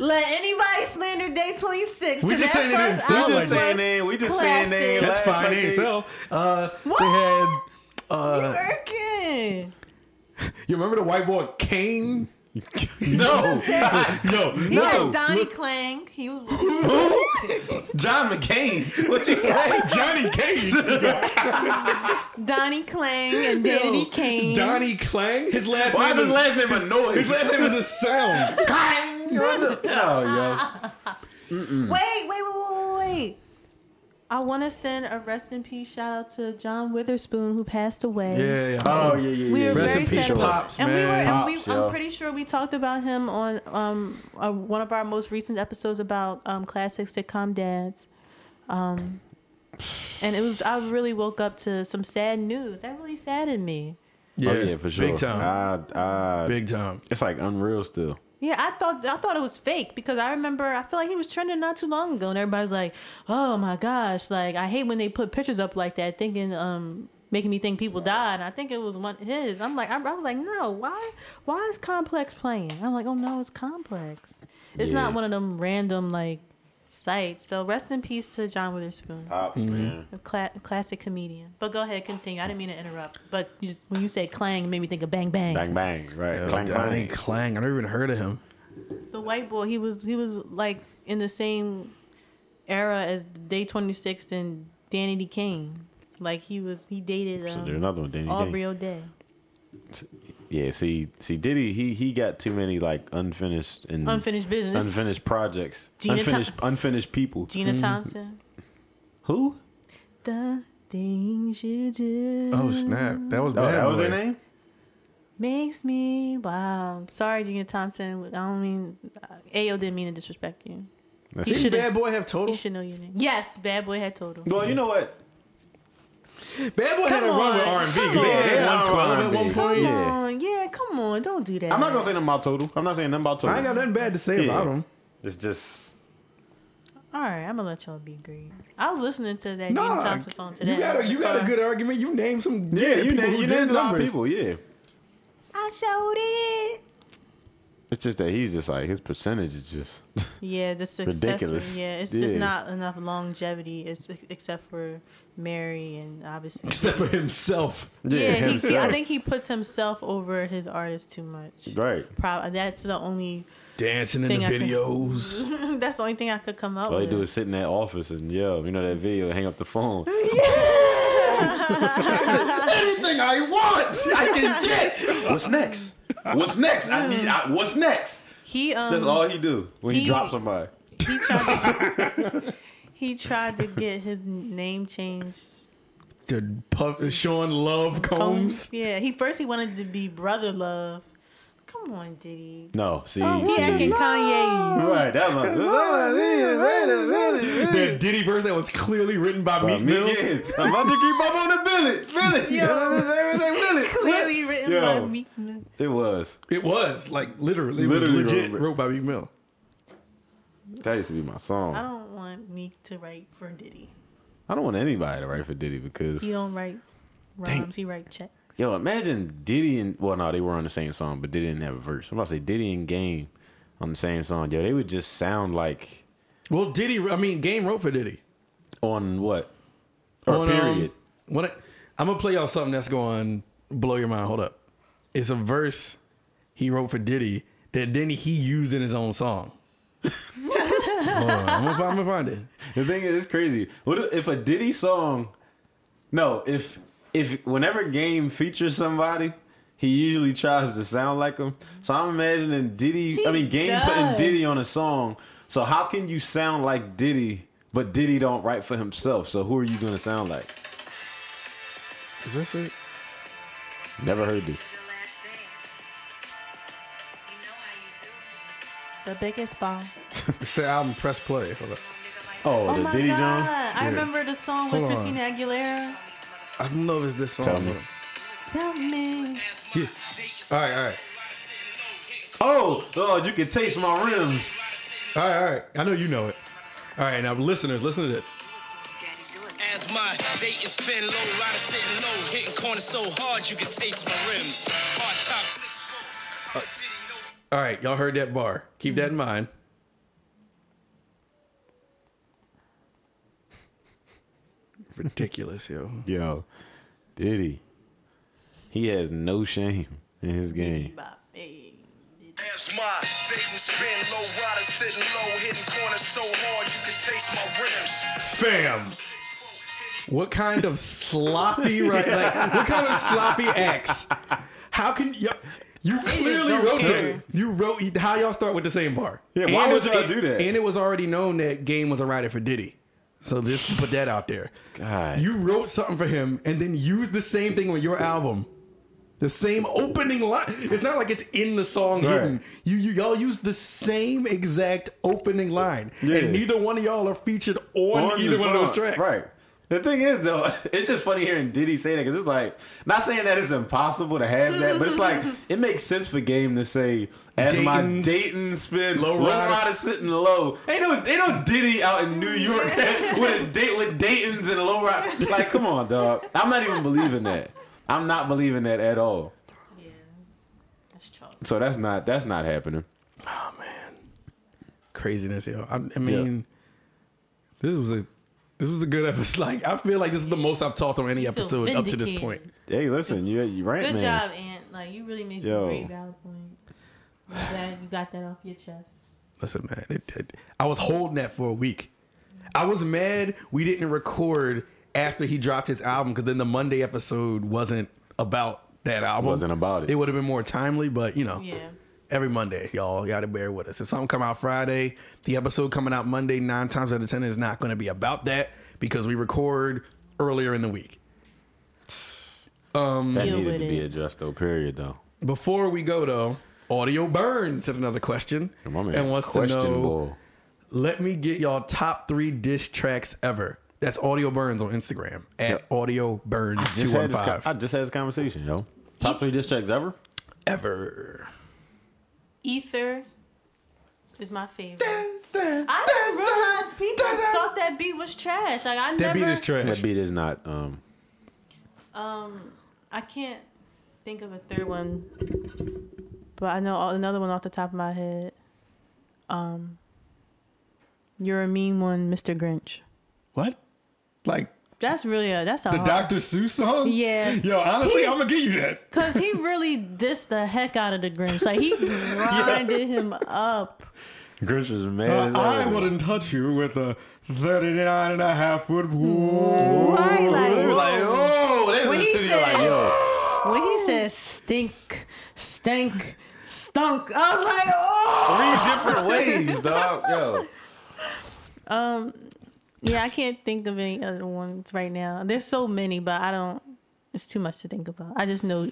let anybody slander day 26.
We
'cause
just
that
saying it didn't
first
sound
We just
like
saying
was
they. We just saying they.
classic.
That's fine.
like
They ain't
they-
sell. Uh,
What?
They had. Uh,
Working. [LAUGHS]
you remember the white boy Kane? [LAUGHS]
No,
No,
He [LAUGHS]
no.
had Donnie Klang. He was
John McCain. What you say?
Johnny Kane.
Donnie Klang and Danny
Yo,
Kane.
Donnie Klang. His last
Why
name
is his last name a noise?
His last name is a sound. [LAUGHS]
no, yo.
Wait, wait, wait, wait, wait, wait. I want to send a rest in peace shout out to John Witherspoon who passed away.
Yeah, yeah.
Oh yeah, yeah,
We were
Rest
very
in peace,
sad about-
Pops,
and we were,
man.
and we,
Pops,
I'm pretty sure we talked about him on um uh, one of our most recent episodes about um classic sitcom dads. Um, and it was I really woke up to some sad news. That really saddened me.
oh yeah, for sure.
Big time.
I, I,
Big time.
It's like unreal still.
Yeah, I thought I thought it was fake because I remember I feel like he was trending not too long ago, and everybody was like, "Oh my gosh!" Like I hate when they put pictures up like that, thinking um making me think people died. And I think it was one his. I'm like I, I was like, no, why why is Complex playing? I'm like, oh no, it's Complex. It's
Yeah.
not one of them random like sites. So rest in peace to John Witherspoon.
Pops, man.
A cla- classic comedian. But go ahead, continue. I didn't mean to interrupt. But you, when you say clang, it made me think of bang bang.
Bang bang, right?
Yeah,
clang
I
clang.
didn't clang. I never even heard of him.
The white boy, he was he was like in the same era as Day Twenty Six and Danity Kane. Like he was he dated
So
um,
there's another one, Danny Day.
Aubrey O'Day.
Yeah, see, see, Diddy, he he got too many like unfinished and
Unfinished business.
unfinished projects,
Gina
unfinished
Thom-
unfinished people.
Gina mm-hmm. Thompson.
Who?
The things you do.
Oh snap! That was
Oh,
bad.
that was
Boy.
their name.
Makes me wow. Sorry, Gina Thompson. I don't mean uh, Ayo didn't mean to disrespect you.
That's
He
it.
should-
Did
should've-
Bad Boy have
You
total?
should know your name. Yes, Bad Boy had total.
Well, you know what?
Bad Boy had a run with R and B
come
because they had
on.
112 at one
R&B.
point.
Come
Yeah.
on, yeah, come on, don't do that.
I'm not gonna say nothing about total. I'm not saying nothing about total.
I ain't got nothing bad to say
Yeah.
about him.
It's just
All right, I'm gonna let y'all be great. I was listening to that
No,
Gina Thompson song today.
you got a you got a good argument. You name some
yeah. You,
people
name,
who
you
did
named a lot of
numbers.
people. Yeah.
I showed it.
It's just that he's just like his percentage is just [LAUGHS]
Yeah, the success.
Ridiculous.
Yeah, it's
Yeah.
just not enough longevity. It's except for Mary and obviously.
Except for himself.
yeah, he, he, I think he puts himself over his artist too much.
right.
Probably that's the only.
Dancing in the
I can-
videos. [LAUGHS]
that's the only thing I could come up
All he
with.
do is sit in that office and yell. You know that video, hang up the phone. [LAUGHS] Yeah.
Anything I want, I can get.
What's next? What's next? I need. I, what's next?
he um
That's all he do when he,
he-
drops somebody.
he tried to, [LAUGHS] he tried to get his name changed.
The Puff, Sean Love Combs.
Yeah, he first he wanted to be Brother Love. Come on, Diddy.
No, see,
Oh,
see.
acting Kanye.
Right, that was.
That Diddy verse that was clearly written by Meek
me,
Mill.
yeah. I'm about to keep up on the billet. Billet. [LAUGHS]
Yo.
Everything billet.
Clearly written
Yo.
by Meek Mill.
It was.
It was like literally, it
Literally
was legit
wrote-
wrote by Meek Mill.
That used to be my song.
I don't want Meek to write for Diddy.
I don't want anybody to write for Diddy because
He don't write
Dang.
rhymes. He write checks.
Yo, imagine Diddy and well, no, they were on the same song, but Diddy didn't have a verse. I'm about to say Diddy and Game on the same song. Yo, they would just sound like
Well, Diddy, I mean, Game wrote for Diddy.
on what or
On, um,
period.
when it, I'm gonna play y'all something that's going to blow your mind. Hold up, it's a verse he wrote for Diddy that then he used in his own song. [LAUGHS] I'm, gonna, find- I'm gonna find it.
The thing is, it's crazy. What if, if a Diddy song? No, if if whenever Game features somebody, he usually tries to sound like him. So I'm imagining Diddy. I mean, Game
does.
putting Diddy on a song. So how can you sound like Diddy, but Diddy don't write for himself? So who are you gonna sound like?
Is this it?
Never heard this.
It's your last dance. You know how you do.
The biggest bomb. [LAUGHS]
It's the album Press Play. Hold up.
Oh,
Oh
the
my
Diddy
god!
John.
I remember the song with
on.
Christina Aguilera.
I don't know if it's this song.
Tell me.
Tell me.
Yeah. All right, all right,
Oh, oh, you can taste my rims.
all right, all right. I know you know it. All right, now listeners, listen to this.
Daddy, do it.
As my date is spin low, rider sitting low, hitting corners so hard you can taste my rims. Hard top.
All right, y'all heard that bar. Keep that in mind. Ridiculous, yo.
Yo, Diddy. He has no shame in his game.
Bop, hey.
As my date and spin low, rider sitting low, hitting corners so hard you can taste my rims.
Fam. What kind of sloppy right like what kind of sloppy acts? How can you you clearly wrote
care.
that. You wrote how y'all start with the same bar.
Yeah, why
And
would y'all do that?
And it was already known that Game was a writer for Diddy. So just put that out there.
God.
You wrote something for him and then used the same thing on your album. The same opening line. It's not like it's in the song
Right.
hidden. You, you y'all used the same exact opening line,
Yeah.
and neither one of y'all are featured on,
On
either one of those tracks.
Right. The thing is, though, [LAUGHS] it's just funny hearing Diddy say that because it's like not saying that it's impossible to have that, but it's like [LAUGHS] it makes sense for Game to say as my
Dayton's
Dayton spin
low
low
rider."
rider sitting low. Ain't no, ain't no Diddy out in New York [LAUGHS] with a date with Dayton's and a low rider. Like, come on, dog. I'm not even believing that. I'm not believing that at all.
Yeah, that's chalk.
So that's not that's not happening.
Oh man, craziness, yo. I, I mean, this was a this was a good episode. [LAUGHS] Like I feel like this is the most I've talked on any
feel
episode up to this point.
Hey, listen, you you right,
Good
man.
job, Aunt. Like you really made some
Yo.
great valid points. I'm glad you got that off your chest.
Listen, man, it, it, I was holding that for a week. I was mad we didn't record after he dropped his album because then the Monday episode wasn't about that album.
Wasn't about it.
It would have been more timely, but you know,
Yeah.
Every Monday, y'all You gotta bear with us. If something come out Friday, the episode coming out Monday, nine times out of ten is not going to be about that because we record earlier in the week.
Um,
That
needed to be
it.
addressed though. Period though.
Before we go though, Audio Burns said another question
My
and wants
question
to know.
ball.
Let me get y'all top three diss tracks ever. That's Audio Burns on Instagram at Audio Burns two
Just
one
had this,
five
I just had this conversation, yo. Top three diss checks ever.
ever.
Ether is my favorite. I didn't realize people thought that beat was trash. Like I
That
never.
beat is trash.
That beat is not. Um,
Um, I can't think of a third one, but I know another one off the top of my head. Um, you're a mean one, Mr. Grinch.
What? Like
That's really a that's a
the
hard-
Dr. Seuss song?
Yeah.
Yo, honestly,
He-
I'm gonna give you that.
Cause he [LAUGHS] really dissed the heck out of the Grinch. Like he [LAUGHS] grinded him up.
Grinch was mad
Uh, I wouldn't touch you with a 39 and a half foot pole.
Right, like,
They was like,
whoa.
oh, they was
When
in the
he
studio
said-
like, yo, [GASPS]
When he said stink, stank, stunk, I was like, oh.
three different ways, dog. Yo, [LAUGHS]
Yeah, I can't think of any other ones right now. There's so many, but I don't. It's too much to think about. I just know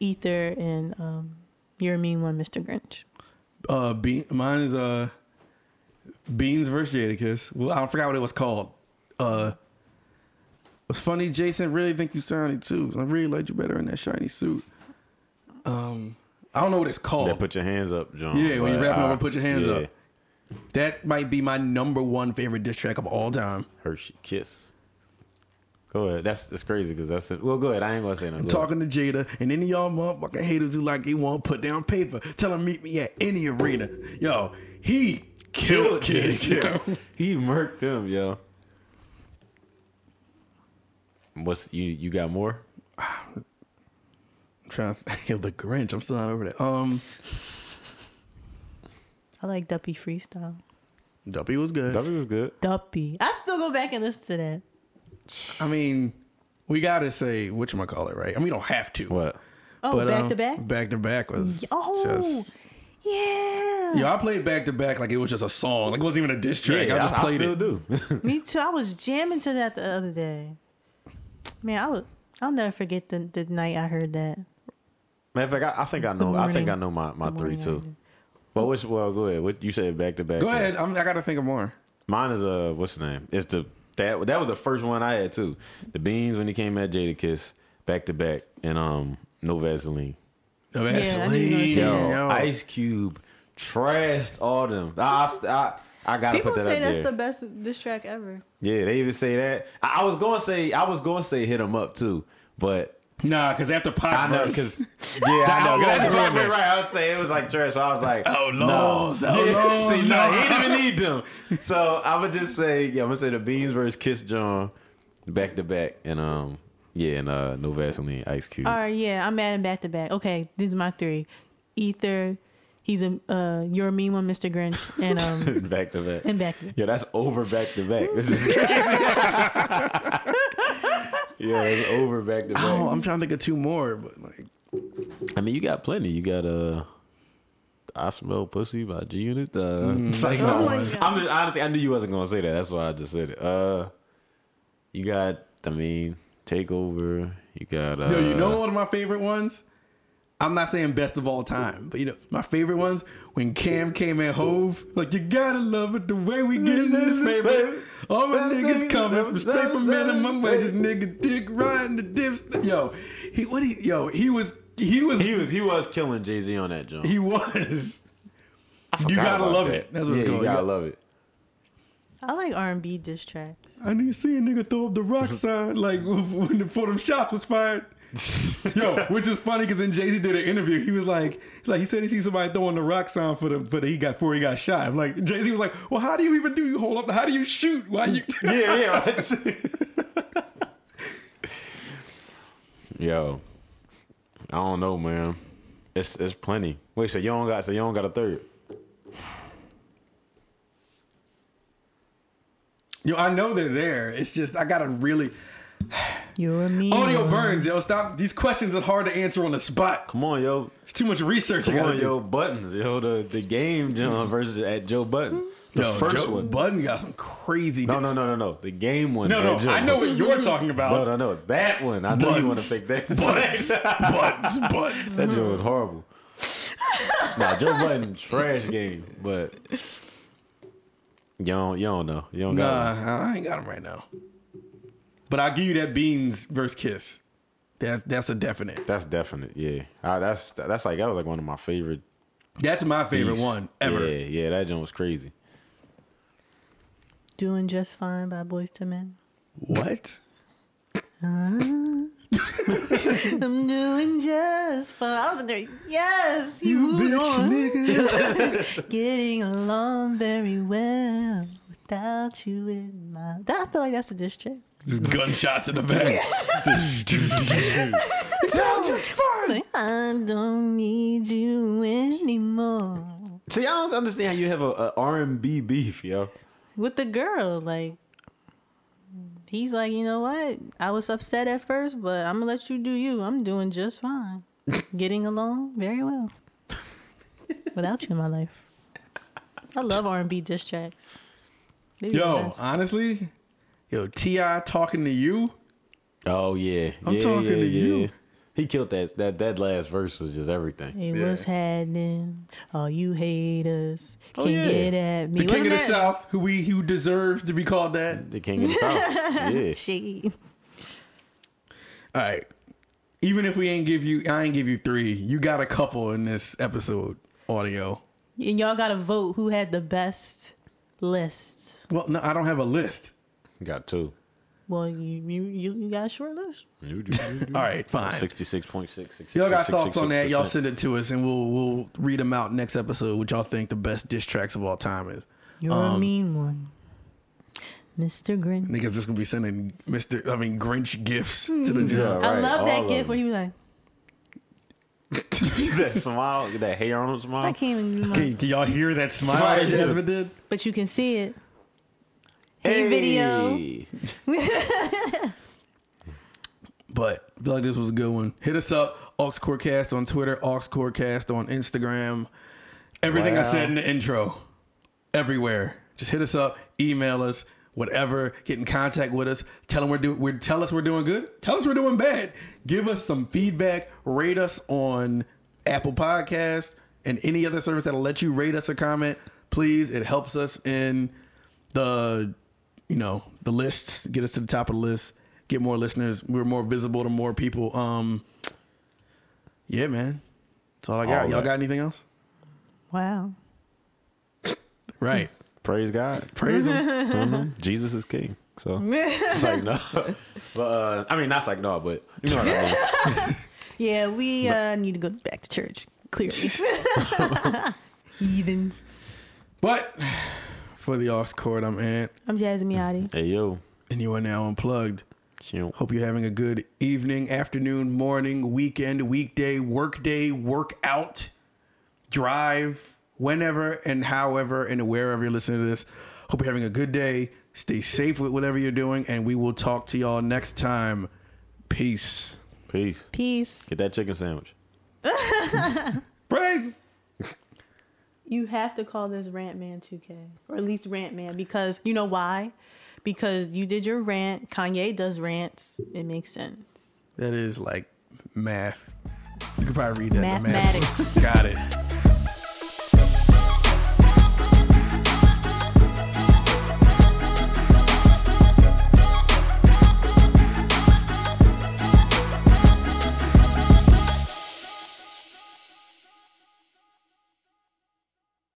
Ether and um, You're a Mean One, Mr. Grinch.
Uh, Bean, mine is uh, Beans versus Jadakiss. Well, I forgot what it was called. Uh, it's funny, Jason. Really think you shiny too. I really liked you better in that shiny suit. Um, I don't know what it's called.
they put your hands up, John.
Yeah, when you
but,
rapping
uh,
over, put your hands
yeah.
up. That might be my number one favorite diss track of all time.
Hershey Kiss. Go ahead. That's that's crazy because that's it. Well, go ahead. I ain't gonna say nothing. Go
Talking to Jada and any of y'all motherfucking haters who like he want to put down paper, tell him meet me at any arena. Yo, he killed Kiss.
Yeah.
yo.
He murked them, yo. What's you? You got more? [SIGHS]
I'm trying to [LAUGHS] think of the Grinch. I'm still not over that. Um,
I like Duppy Freestyle.
Duppy was good.
That was good.
Duppy. I still go back and listen to that.
I mean, we gotta say which one I call it right. I mean, we don't have to.
What?
Oh, back
um,
to back?
Back to back was
Oh,
just.
yeah.
Yo, I played back to back like it was just a song. Like it wasn't even a diss track. I just played
still
it.
do. [LAUGHS] [LAUGHS]
Me too. I was jamming to that the other day. Man, I was. I'll never forget the, the night I heard that.
Matter of fact, I, I think I know. I think. I know my, my
Good
three
morning,
too.
Ireland.
Well, which? Well, go ahead. What you said back to back?
Go ahead. I'm, I gotta think of more.
Mine is uh, what's the name? It's the that that was the first one I had too. The beans when he came at Jadakiss back to back and um no Vaseline.
No,
I knew you were gonna
Vaseline.
say
Yo,
Yo.
Ice Cube trashed all them. I I, I gotta
People
put that
say
up
that's
there.
the best diss track ever.
yeah, they even say that. I, I was going to say I was going to say hit him up too, but
Nah, because after Pop
I know because [LAUGHS] yeah, I know. 'cause
Outlaws
That's
are
right,
in
right,
there.
right. I would say it was like trash. So I was like,
Outlaws,
no.
outlaws, [LAUGHS]
See, no,
no.
he didn't even need them. [LAUGHS] So I would just say, yeah, I'm gonna say the Beans versus Kiss John, back to back, and um, yeah, and uh, no Vaseline, Ice Cube.
All right, yeah, I'm adding back to back. Okay, these are my three. Ether, he's a uh, you're a mean one, Mr. Grinch, and um [LAUGHS]
back to back.
and back.
Yeah, that's over back to back. This is crazy. [LAUGHS] yeah, it's over back to back.
Oh, I'm trying to think of two more, but like,
I mean, you got plenty. You got uh, I smell pussy by G Unit. Uh,
Mm, [LAUGHS]
it's like,
oh
no,
my
I'm just, honestly, I knew you wasn't gonna say that. That's why I just said it. Uh, you got, I mean, takeover. You got. Uh,
yo, you know one of my favorite ones? I'm not saying best of all time, but you know, my favorite ones when Cam came at Hove, like you gotta love it the way we get this, baby. All my niggas coming from straight from minimum wages, nigga dick riding the dips. Yo, he what he yo, he was he was
He was he was killing Jay Z on that jump.
he was. You gotta love
that.
it. That's what's
yeah,
it's called.
You gotta love it.
I like R and B diss tracks.
I need to see a nigga throw up the rock [LAUGHS] sign like [LAUGHS] when the before them shots was fired. [LAUGHS] Yo, which is funny because then Jay Z did an interview. He was like, he's like he said he see somebody throwing the rock sign for the for the he got before he got shot. I'm like Jay Z was like, well, how do you even do? You hold up. How do you shoot? Why you? [LAUGHS]
Yeah, yeah. Yo, I don't know, man. It's it's plenty. Wait, so you don't got so you don't got a third?
Yo, I know they're there. It's just I gotta really [SIGHS]
You're a mean
audio
one.
burns. Yo, stop. These questions are hard to answer on the spot.
Come on, yo.
It's too much research.
Come
gotta
on,
do.
yo. Buttons, yo. The the game John versus at Joe Budden. The
Yo,
first
Joe
one.
Button got some crazy.
No, no, no, no, no. The game one.
no, no.
Joe
I know what you're talking about.
No, no, no. That one. I know you want to pick that. [LAUGHS]
Buttons, buttons, buttons.
That joke was horrible. nah, Joe Budden trash game, but you don't you don't know. You don't got one.
Nah, I ain't got him right now. But I'll give you that Beans versus Kiss. That's that's a definite.
That's definite. Yeah, Ah, that's that's like that was like one of my favorite.
That's my favorite
beefs.
one ever.
Yeah, yeah, that joke was crazy.
Doing just fine by Boyz II Men.
What? [LAUGHS]
I'm doing just fine. I was in there. Yes, he
You
moved
bitch
on.
niggas. [LAUGHS]
Getting along very well without you in my. That, I feel like that's a diss track.
Just gunshots in the back. [LAUGHS]
Like, I don't need you anymore.
See, I don't understand how you have a, a R and B beef, yo.
With the girl, like, he's like, you know what? I was upset at first, but I'm gonna let you do you. I'm doing just fine. [LAUGHS] Getting along very well without you in my life. I love R&B diss tracks. They be
Yo, honestly, yo, T.I talking to you.
Oh yeah,
I'm
yeah,
talking
yeah,
to you.
He killed that. That that last verse was just everything.
It
Yeah.
was happening. All you haters
Oh,
can
yeah.
get at me.
The king of the
that-
South, who we who deserves to be called that.
The king of the south. [LAUGHS] Yeah.
Shade.
All right. Even if we ain't give you, I ain't give you three. You got a couple in this episode audio.
And y'all gotta vote who had the best list.
Well, no, I don't have a list.
Got two.
Well, you you you, you got a short list.
You do, you do.
All right, fine.
Sixty-six point six.
Y'all got thoughts on that? Y'all send it to us, and we'll we'll read them out next episode. What y'all think the best diss tracks of all time is?
You're
Um,
a mean one, Mr. Grinch.
Niggas just gonna be sending Mister, I mean Grinch gifts to the
Yeah,
job.
I
right,
love
all
that
of
gift
them.
where he was like, [LAUGHS]
that smile, that hair on his smile.
I can't even do my,
Can, can y'all hear that smile
Right,
that. Jasmine did?
but you can see it. Hey, video. [LAUGHS]
But I feel like this was a good one. Hit us up, Oxcorecast on Twitter, Oxcorecast on Instagram. Everything I said in the intro, everywhere. Just hit us up, email us, whatever. Get in contact with us. Tell them we're doing. We're, tell us we're doing good. Tell us we're doing bad. Give us some feedback. Rate us on Apple Podcast and any other service that'll let you rate us a comment. Please, it helps us in the you know the lists get us to the top of the list get more listeners we're more visible to more people um yeah man that's all i got
All
y'all
that.
got anything else
Wow.
right [LAUGHS]
Praise God.
praise him [LAUGHS]
Mhm. Jesus is king. So it's like no, [LAUGHS] but uh, I mean not like no, but you know what I mean.
Yeah, we uh, need to go back to church. Clearly. Heathens.
but for the aux court i'm ant
I'm Jasmine Miotti.
hey yo,
and you are now unplugged
Chill.
hope you're having a good evening afternoon morning weekend weekday workday, workout drive whenever and however and wherever you're listening to this hope you're having a good day stay safe with whatever you're doing and we will talk to y'all next time peace
Peace.
Peace.
Get that chicken sandwich.
praise [LAUGHS] [LAUGHS]
You have to call this Rant Man 2K. Or at least Rant Man because you know why? Because you did your rant. Kanye does rants. It makes sense.
that is like math You could probably read that.
Mathematics. [LAUGHS]
Got it.